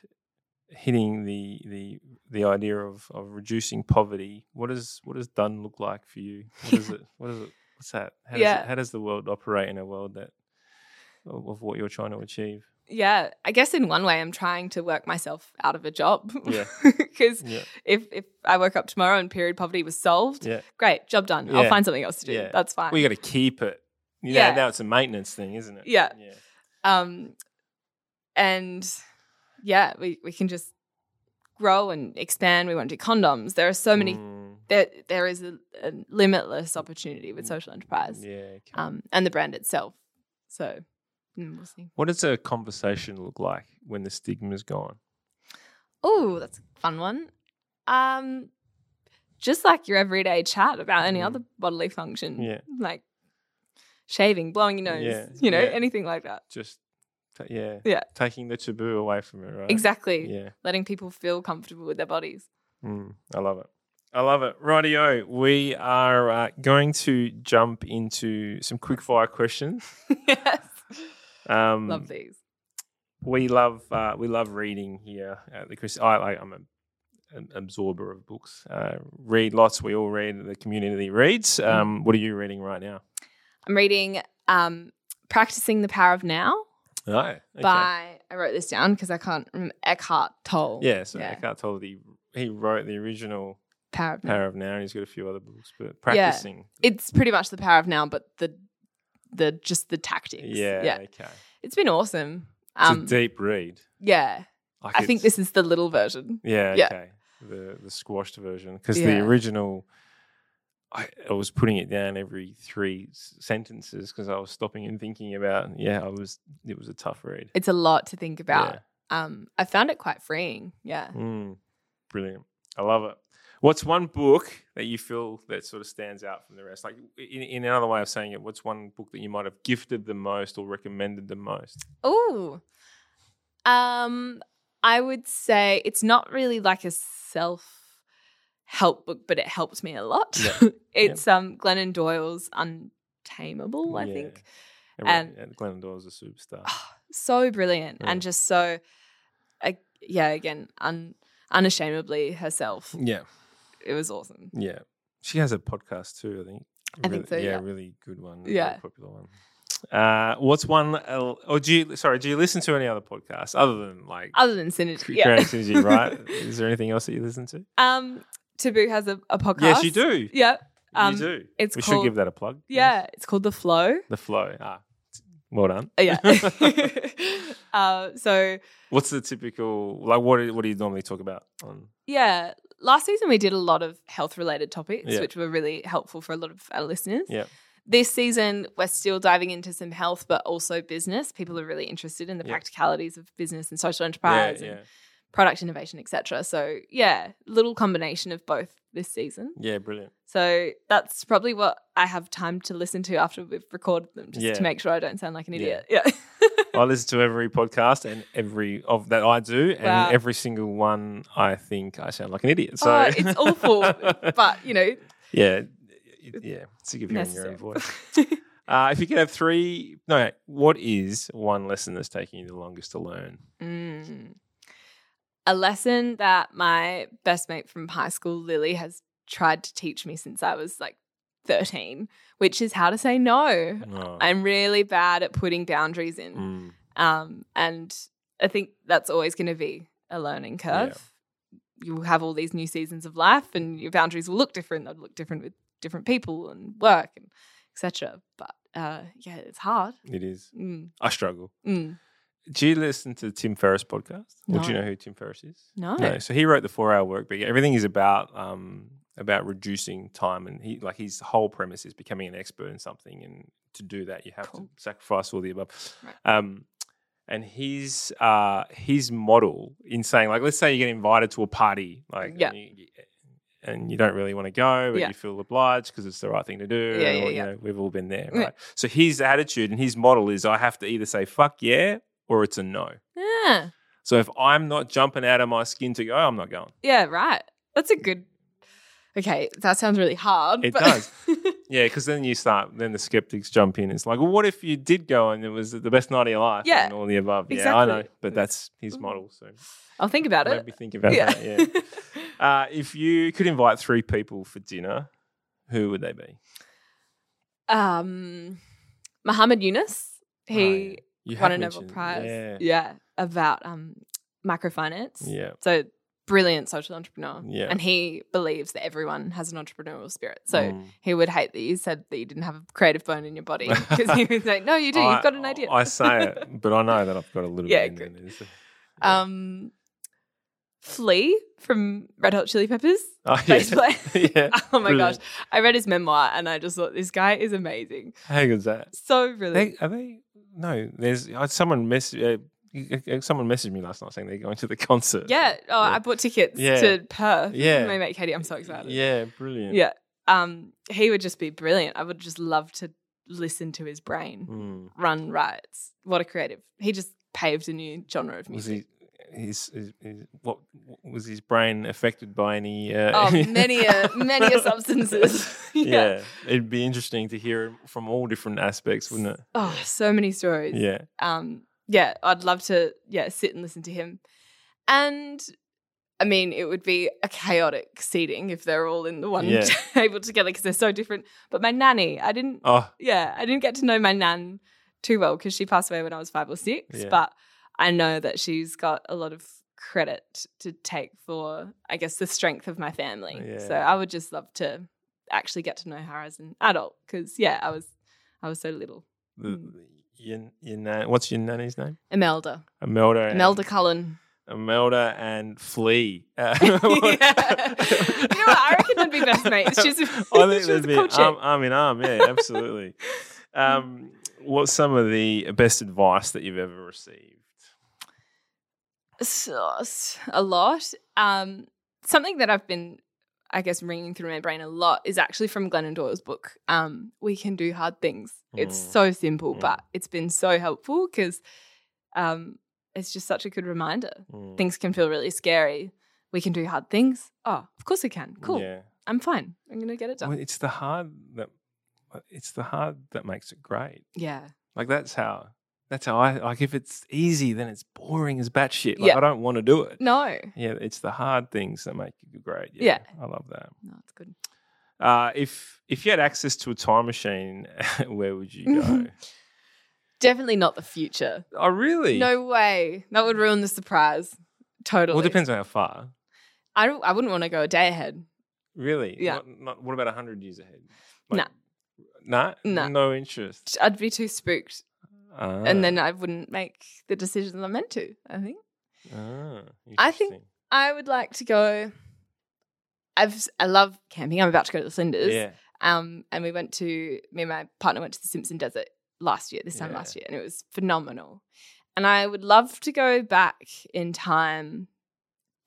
hitting the the the idea of, of reducing poverty, what does what does done look like for you? What is it? What is it? What's that? How does, Yeah. it, how does the world operate in a world that of, what you're trying to achieve? Yeah, I guess in one way I'm trying to work myself out of a job. Yeah. Because Yeah, if if I woke up tomorrow and period poverty was solved, yeah. great, job done. Yeah. I'll find something else to do. Yeah. That's fine. Well, you got to keep it. You know, Yeah. now it's a maintenance thing, isn't it? Yeah. Yeah. um and yeah, we, we can just grow and expand. We want to do condoms. There are so many Mm, there there is a, a limitless opportunity with social enterprise. yeah. okay. Um and the brand itself. So mm, we'll see. What does a conversation look like when the stigma's gone? Oh, that's a fun one. Um, just like your everyday chat about any Mm. other bodily function, Yeah. like shaving, blowing your nose, Yeah, you know, yeah. anything like that. Just, yeah, Yeah. taking the taboo away from it, right? Exactly. Yeah, Letting people feel comfortable with their bodies. mm, I love it. I love it. Rightio, we are uh, going to jump into some quick fire questions. yes. Um, Love these. we love uh, we love reading here at the Chris. I like I'm a, an absorber of books. Uh, read lots. We all read. The community reads. Mm. Um, what are you reading right now? I'm reading um, Practicing the Power of Now Oh, okay. by, I wrote this down because I can't remember, Eckhart Tolle. yeah. So yeah. Eckhart Tolle he he wrote the original Power of Now. Of Now, and he's got a few other books. But practicing, It's pretty much the power of now, but the the just the tactics. yeah, Yeah. okay. It's been awesome. It's Um, a deep read. yeah. Like I think this is the little version. Yeah, Yeah. okay. The the squashed version because Yeah. the original, I, I was putting it down every three s- sentences because I was stopping and thinking about. Yeah, I was. It was a tough read. It's a lot to think about. Um, I found it quite freeing. Yeah. Yeah. Mm, brilliant. I love it. What's one book that you feel that sort of stands out from the rest? Like in, in another way of saying it, what's one book that you might have gifted the most or recommended the most? Oh. Um, I would say it's not really like a self help book, but it helped me a lot. Yeah. it's um Glennon Doyle's Untamable, I Yeah. think. And- and Glennon Doyle's a superstar. So brilliant Yeah. and just so uh, yeah, again, un, unashamedly herself. yeah, It was awesome. yeah. She has a podcast too. I think. I think so, yeah. really good one. Yeah. popular one. Uh, what's one? el- Or do you? Sorry, do you listen to any other podcasts other than like Other than Synergy. Yeah. Synergy? Right? Is there anything else that you listen to? Um, Taboo has a, a podcast. Yes, you do. Yep. Um, you do. it's we called- should give that a plug. Yeah, it's called The Flow. The flow. Ah, well done. Uh, Yeah. uh, so What's the typical like? What do, what do you normally talk about on? yeah, last season we did a lot of health related topics, Yeah. which were really helpful for a lot of our listeners. Yeah. this season, we're still diving into some health, but also business. People are really interested in the Yeah. practicalities of business and social enterprise yeah, and product innovation, etc. So yeah, little combination of both this season. yeah, brilliant. So that's probably what I have time to listen to after we've recorded them, just Yeah. to make sure I don't sound like an idiot. Yeah. I listen to every podcast and every of that I do, and Wow. every single one I think I sound like an idiot. So Oh, it's awful, but you know, yeah, yeah, sick of hearing your own voice. Uh, if you could have three, no, what is one lesson that's taking you the longest to learn? Mm. A lesson that my best mate from high school, Lily, has tried to teach me since I was like 13, which is how to say no. Oh, I'm really bad at putting boundaries in. mm, Um, and I think that's always going to be a learning curve. You'll have all these new seasons of life, and your boundaries will look different. They'll look different with different people and work and etc. But uh, yeah, it's hard. it is. Mm, I struggle. mm. Do you listen to Tim Ferriss podcast? Or do you know who Tim Ferriss is? No. No. So he wrote the Four Hour Work Week. Everything is about um, about reducing time, and he like his whole premise is becoming an expert in something, and to do that you have Cool. to sacrifice all the above. Right. Um, and his uh, his model in saying like, let's say you get invited to a party, like Yeah. and, you, and you don't really want to go, but Yeah. you feel obliged because it's the right thing to do. Yeah, and, yeah, or, you know, we've all been there, Yeah. right? So his attitude and his model is, I have to either say fuck yeah or it's a no. Yeah. So if I'm not jumping out of my skin to go, I'm not going. Yeah, right. That's a good. Okay, that sounds really hard. It but- does. Yeah, because then you start, then the skeptics jump in. It's like, well, what if you did go and it was the best night of your life? Yeah, and all the above. Yeah, I know, but that's his model. So I'll think about it. maybe think about yeah. that. Yeah. Uh, if you could invite three people for dinner, who would they be? um, Muhammad Yunus. He Oh, yeah. You won a Nobel Prize. Yeah. Yeah, about um microfinance. Yeah. So brilliant social entrepreneur. Yeah. And he believes that everyone has an entrepreneurial spirit. So Mm. he would hate that you said that you didn't have a creative bone in your body because he was like, "No, you do. You've got an idea." I say it, but I know that I've got a little Yeah, bit in there. Yeah. um, Flea from Red Hot Chili Peppers. oh, yeah. yeah. oh my Brilliant. gosh. I read his memoir and I just thought this guy is amazing. How good's that? So brilliant. They, are they? No, there's uh, someone mess. Uh, someone messaged me last night saying they're going to the concert. yeah. Oh, Yeah. I bought tickets Yeah. to Perth. Yeah. My mate Katie, I'm so excited. Yeah, brilliant. Yeah. Um, he would just be brilliant. I would just love to listen to his brain Mm. run riots. What a creative. He just paved a new genre of music. His, his, his, what was his brain affected by any? Uh, Oh, many a many a substances. yeah. it'd be interesting to hear from all different aspects, wouldn't it? Oh, so many stories. Yeah, um yeah i'd love to yeah sit and listen to him and i mean it would be a chaotic seating if they're all in the one Yeah. table together because they're so different but my nanny i didn't Oh, yeah i didn't get to know my nan too well because she passed away when i was five or six Yeah. but i know that she's got a lot of credit to take for i guess the strength of my family so i would just love to actually get to know her as an adult because yeah i was i was so little the, Mm. your, your nan, what's your nanny's name? imelda Imelda. and- imelda cullen Imelda and Flea. Uh, yeah. You know what? I reckon they'd be best mates. She's, I she's think a they'd be arm, arm in arm. Yeah, absolutely. um, what's some of the best advice that you've ever received? A lot. Um, something that I've been, I guess, ringing through my brain a lot is actually from Glennon Doyle's book. Um, we can do hard things. It's Mm. so simple, Mm. but it's been so helpful because um, it's just such a good reminder. Mm. Things can feel really scary. We can do hard things. Oh, of course we can. Cool. Yeah. I'm fine. I'm gonna get it done. Well, it's the hard that it's the hard that makes it great. yeah. Like that's how that's how I like. If it's easy, then it's boring as batshit. Like Yeah. I don't want to do it. No. Yeah, it's the hard things that make you great. Yeah. I love that. No, it's good. Uh, if if you had access to a time machine, where would you go? Definitely not the future. oh, really? No way. That would ruin the surprise. Totally. Well, it depends on how far. I don't, I wouldn't want to go a day ahead. Really? Yeah. Not, not, what about hundred years ahead? Nah. Nah. Nah. No interest. I'd be too spooked, Ah, and then I wouldn't make the decisions I'm meant to. I think ah, I think- I would like to go. I've I love camping. I'm about to go to the Flinders. Yeah. Um, and we went to me and my partner went to the Simpson Desert last year, this time Yeah. last year, and it was phenomenal. And I would love to go back in time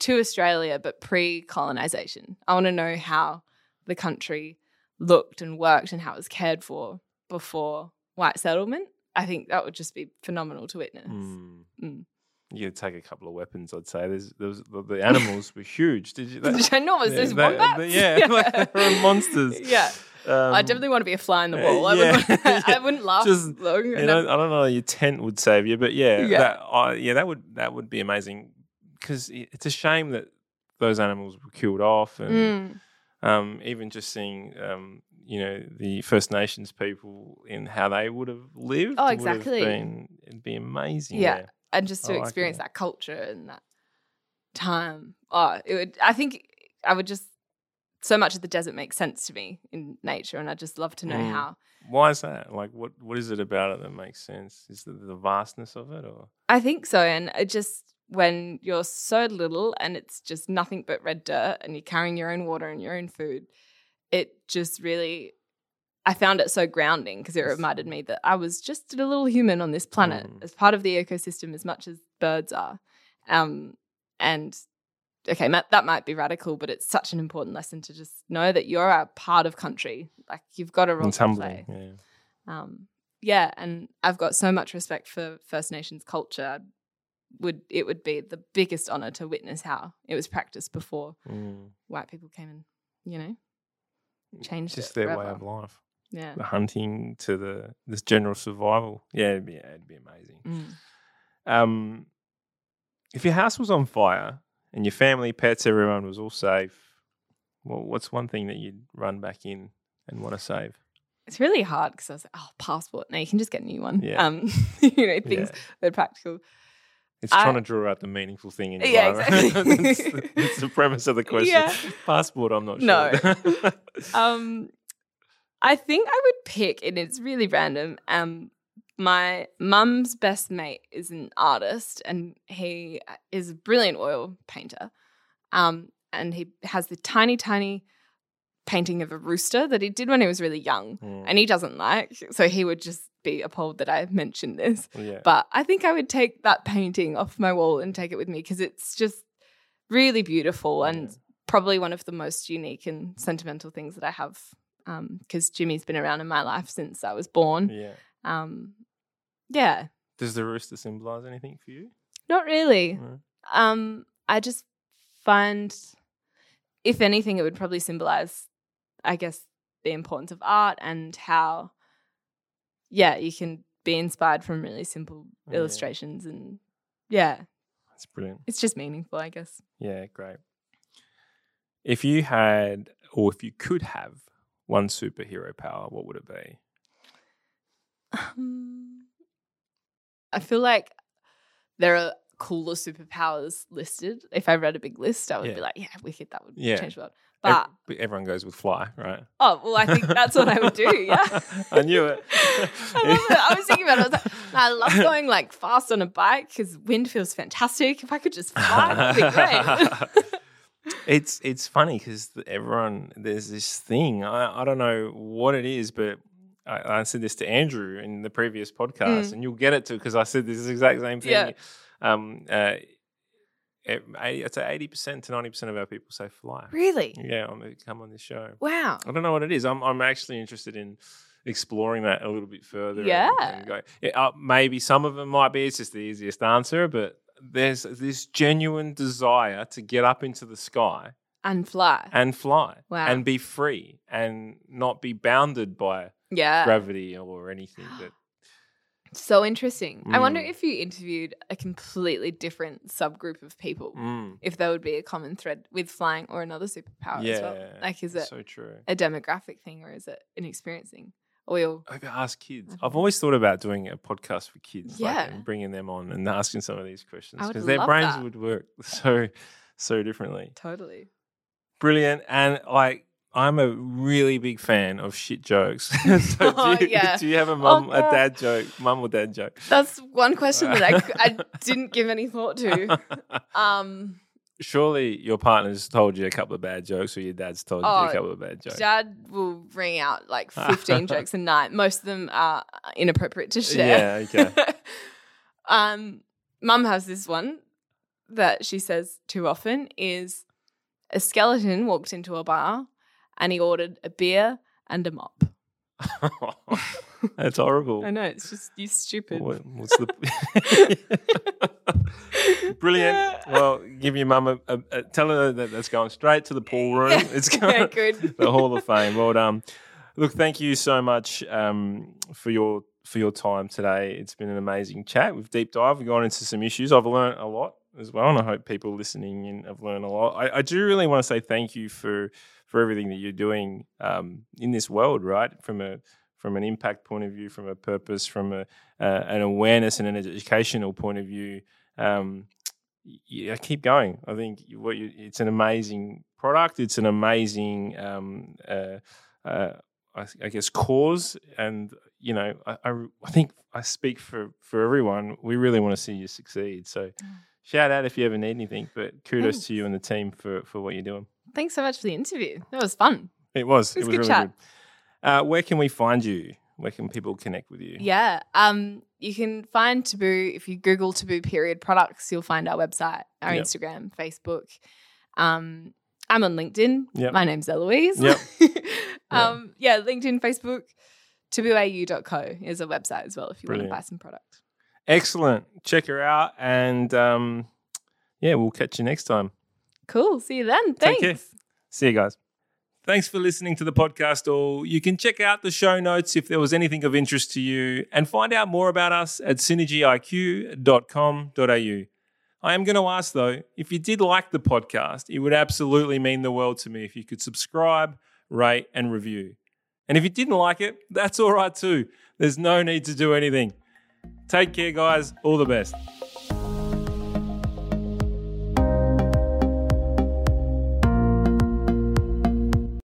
to Australia, but pre-colonization. I want to know how the country looked and worked and how it was cared for before white settlement. I think that would just be phenomenal to witness. Mm. Mm. You'd take a couple of weapons, I'd say. There's, there was, the, the animals were huge. Did you? that- Ginormous. yeah, There's that- wombats. the- yeah, like they were monsters. Yeah. Um, I definitely want to be a fly in the uh, wall. I, yeah. wouldn't, I wouldn't last Just, long. you know, I don't know. Your tent would save you, but yeah, Yeah. that I yeah, that would that would be amazing because it's a shame that those animals were killed off, and Mm. um, even just seeing um, you know the First Nations people in how they would have lived. Oh, exactly. been, it'd be amazing. Yeah. and just to I like experience that. that culture and that time. Oh, it would. I think I would just. So much of the desert makes sense to me in nature, and I just love to know Mm. how. Why is that? Like, what what is it about it that makes sense? Is it the vastness of it, or I think so, and it just when you're so little and it's just nothing but red dirt, and you're carrying your own water and your own food, it just really. I found it so grounding because it reminded me that I was just a little human on this planet Mm. as part of the ecosystem as much as birds are. Um, and okay, that might be radical, but it's such an important lesson to just know that you're a part of country. Like you've got a role to play. Yeah. Um, yeah, and I've got so much respect for First Nations culture. Would it would be the biggest honor to witness how it was practiced before Mm. white people came and you know changed just their way of life. yeah. the hunting to the this general survival. Yeah, it'd be, it'd be amazing. Mm. Um, if your house was on fire and your family, pets, everyone was all safe, well, what's one thing that you'd run back in and want to save? It's really hard because I was like, oh, passport. No, you can just get a new one. Yeah. Um, you know, things Yeah. that are practical. It's I- trying to draw out the meaningful thing in your Yeah, life. exactly. that's, the, that's the premise of the question. Yeah. Passport, I'm not sure. No. Um, I think I would pick, and it's really random. Um, my mum's best mate is an artist, and he is a brilliant oil painter. Um, and he has the tiny, tiny painting of a rooster that he did when he was really young, Mm, and he doesn't like. So he would just be appalled that I mentioned this. yeah. But I think I would take that painting off my wall and take it with me because it's just really beautiful and Yeah. probably one of the most unique and sentimental things that I have. Because Jimmy's been around in my life since I was born. yeah. Um, yeah, Does the rooster symbolize anything for you? not really. No. Um, I just find, if anything, it would probably symbolize, I guess, the importance of art and how, yeah, you can be inspired from really simple Yeah. illustrations and yeah, That's brilliant. it's just meaningful, I guess. Yeah, great. If you had, or if you could have one superhero power, what would it be? Um, I feel like there are cooler superpowers listed. If I read a big list, I would Yeah. be like, yeah, wicked, that would Yeah. change the world. But everyone goes with fly, right? oh well, I think that's what I would do. Yeah. I knew it. I, it. I was thinking about it. I, like, I love going like fast on a bike because wind feels fantastic. If I could just fly, that'd be great. it's it's funny because everyone there's this thing. I, I don't know what it is, but I, I said this to Andrew in the previous podcast, Mm. and you'll get it too because I said this exact same thing. Yeah. Um, uh, I'd say eighty percent to ninety percent of our people say fly. really? Yeah, the, come on this show. Wow. I don't know what it is. I'm I'm actually interested in exploring that a little bit further. and- Yeah. and go, yeah, uh, maybe some of them might be it's just the easiest answer, but there's this genuine desire to get up into the sky And fly. and fly Wow. and be free and not be bounded by yeah. gravity or anything that So interesting. I wonder Mm. if you interviewed a completely different subgroup of people, Mm, if there would be a common thread with flying or another superpower as well. yeah Like, is it so true a demographic thing or is it an experiencing? Or we all, I've asked kids. I I've always thought about doing a podcast for kids, like, Yeah. and bringing them on and asking some of these questions because their brains that. would work so so differently. totally. Brilliant, and like I'm a really big fan of shit jokes. so Oh, do, you, yeah. do you have a mum, a dad joke, mum or dad joke? That's one question that I didn't give any thought to. Um, surely your partner's told you a couple of bad jokes, or your dad's told you Oh, a couple of bad jokes. Dad will ring out like 15 jokes a night. Most of them are inappropriate to share. Yeah, okay. um, Mum has this one that she says too often is a skeleton walked into a bar and he ordered a beer and a mop. That's horrible. I know, it's just, you stupid. What, what's the brilliant? Well, give your mum a, a, a tell her that that's going straight to the pool room. It's going yeah, going good. the Hall of Fame. Well done. Look, thank you so much um, for your for your time today. It's been an amazing chat. We've deep dive. We've gone into some issues. I've learned a lot as well, and I hope people listening in have learned a lot. I, I do really want to say thank you for for everything that you're doing um, in this world, right? From a from an impact point of view, from a purpose, from a uh, an awareness and an educational point of view. Um, yeah, keep going. I think what you, it's an amazing product. It's an amazing, um, uh, uh, I, I guess, cause. And you know, I, I, I think I speak for for everyone. We really want to see you succeed. So, shout out if you ever need anything. But kudos Thanks. to you and the team for for what you're doing. Thanks so much for the interview. That was fun. It was. It was it was good really chat. good. Uh, where can we find you? Where can people connect with you? Yeah. Um, you can find Taboo if you Google Taboo period products, you'll find our website, our Yep. Instagram, Facebook. Um, I'm on LinkedIn. Yep. My name's Eloise. Yep. um, yeah, LinkedIn, Facebook, tabooau.co is a website as well if you Brilliant. want to buy some product. Excellent. Check her out, and um, yeah, we'll catch you next time. Cool. See you then. Thanks. See you guys. Thanks for listening to the podcast, all. You can check out the show notes if there was anything of interest to you and find out more about us at synergyiq.com.au. I am going to ask, though, if you did like the podcast, it would absolutely mean the world to me if you could subscribe, rate, and review. And if you didn't like it, that's all right too. There's no need to do anything. Take care, guys. All the best.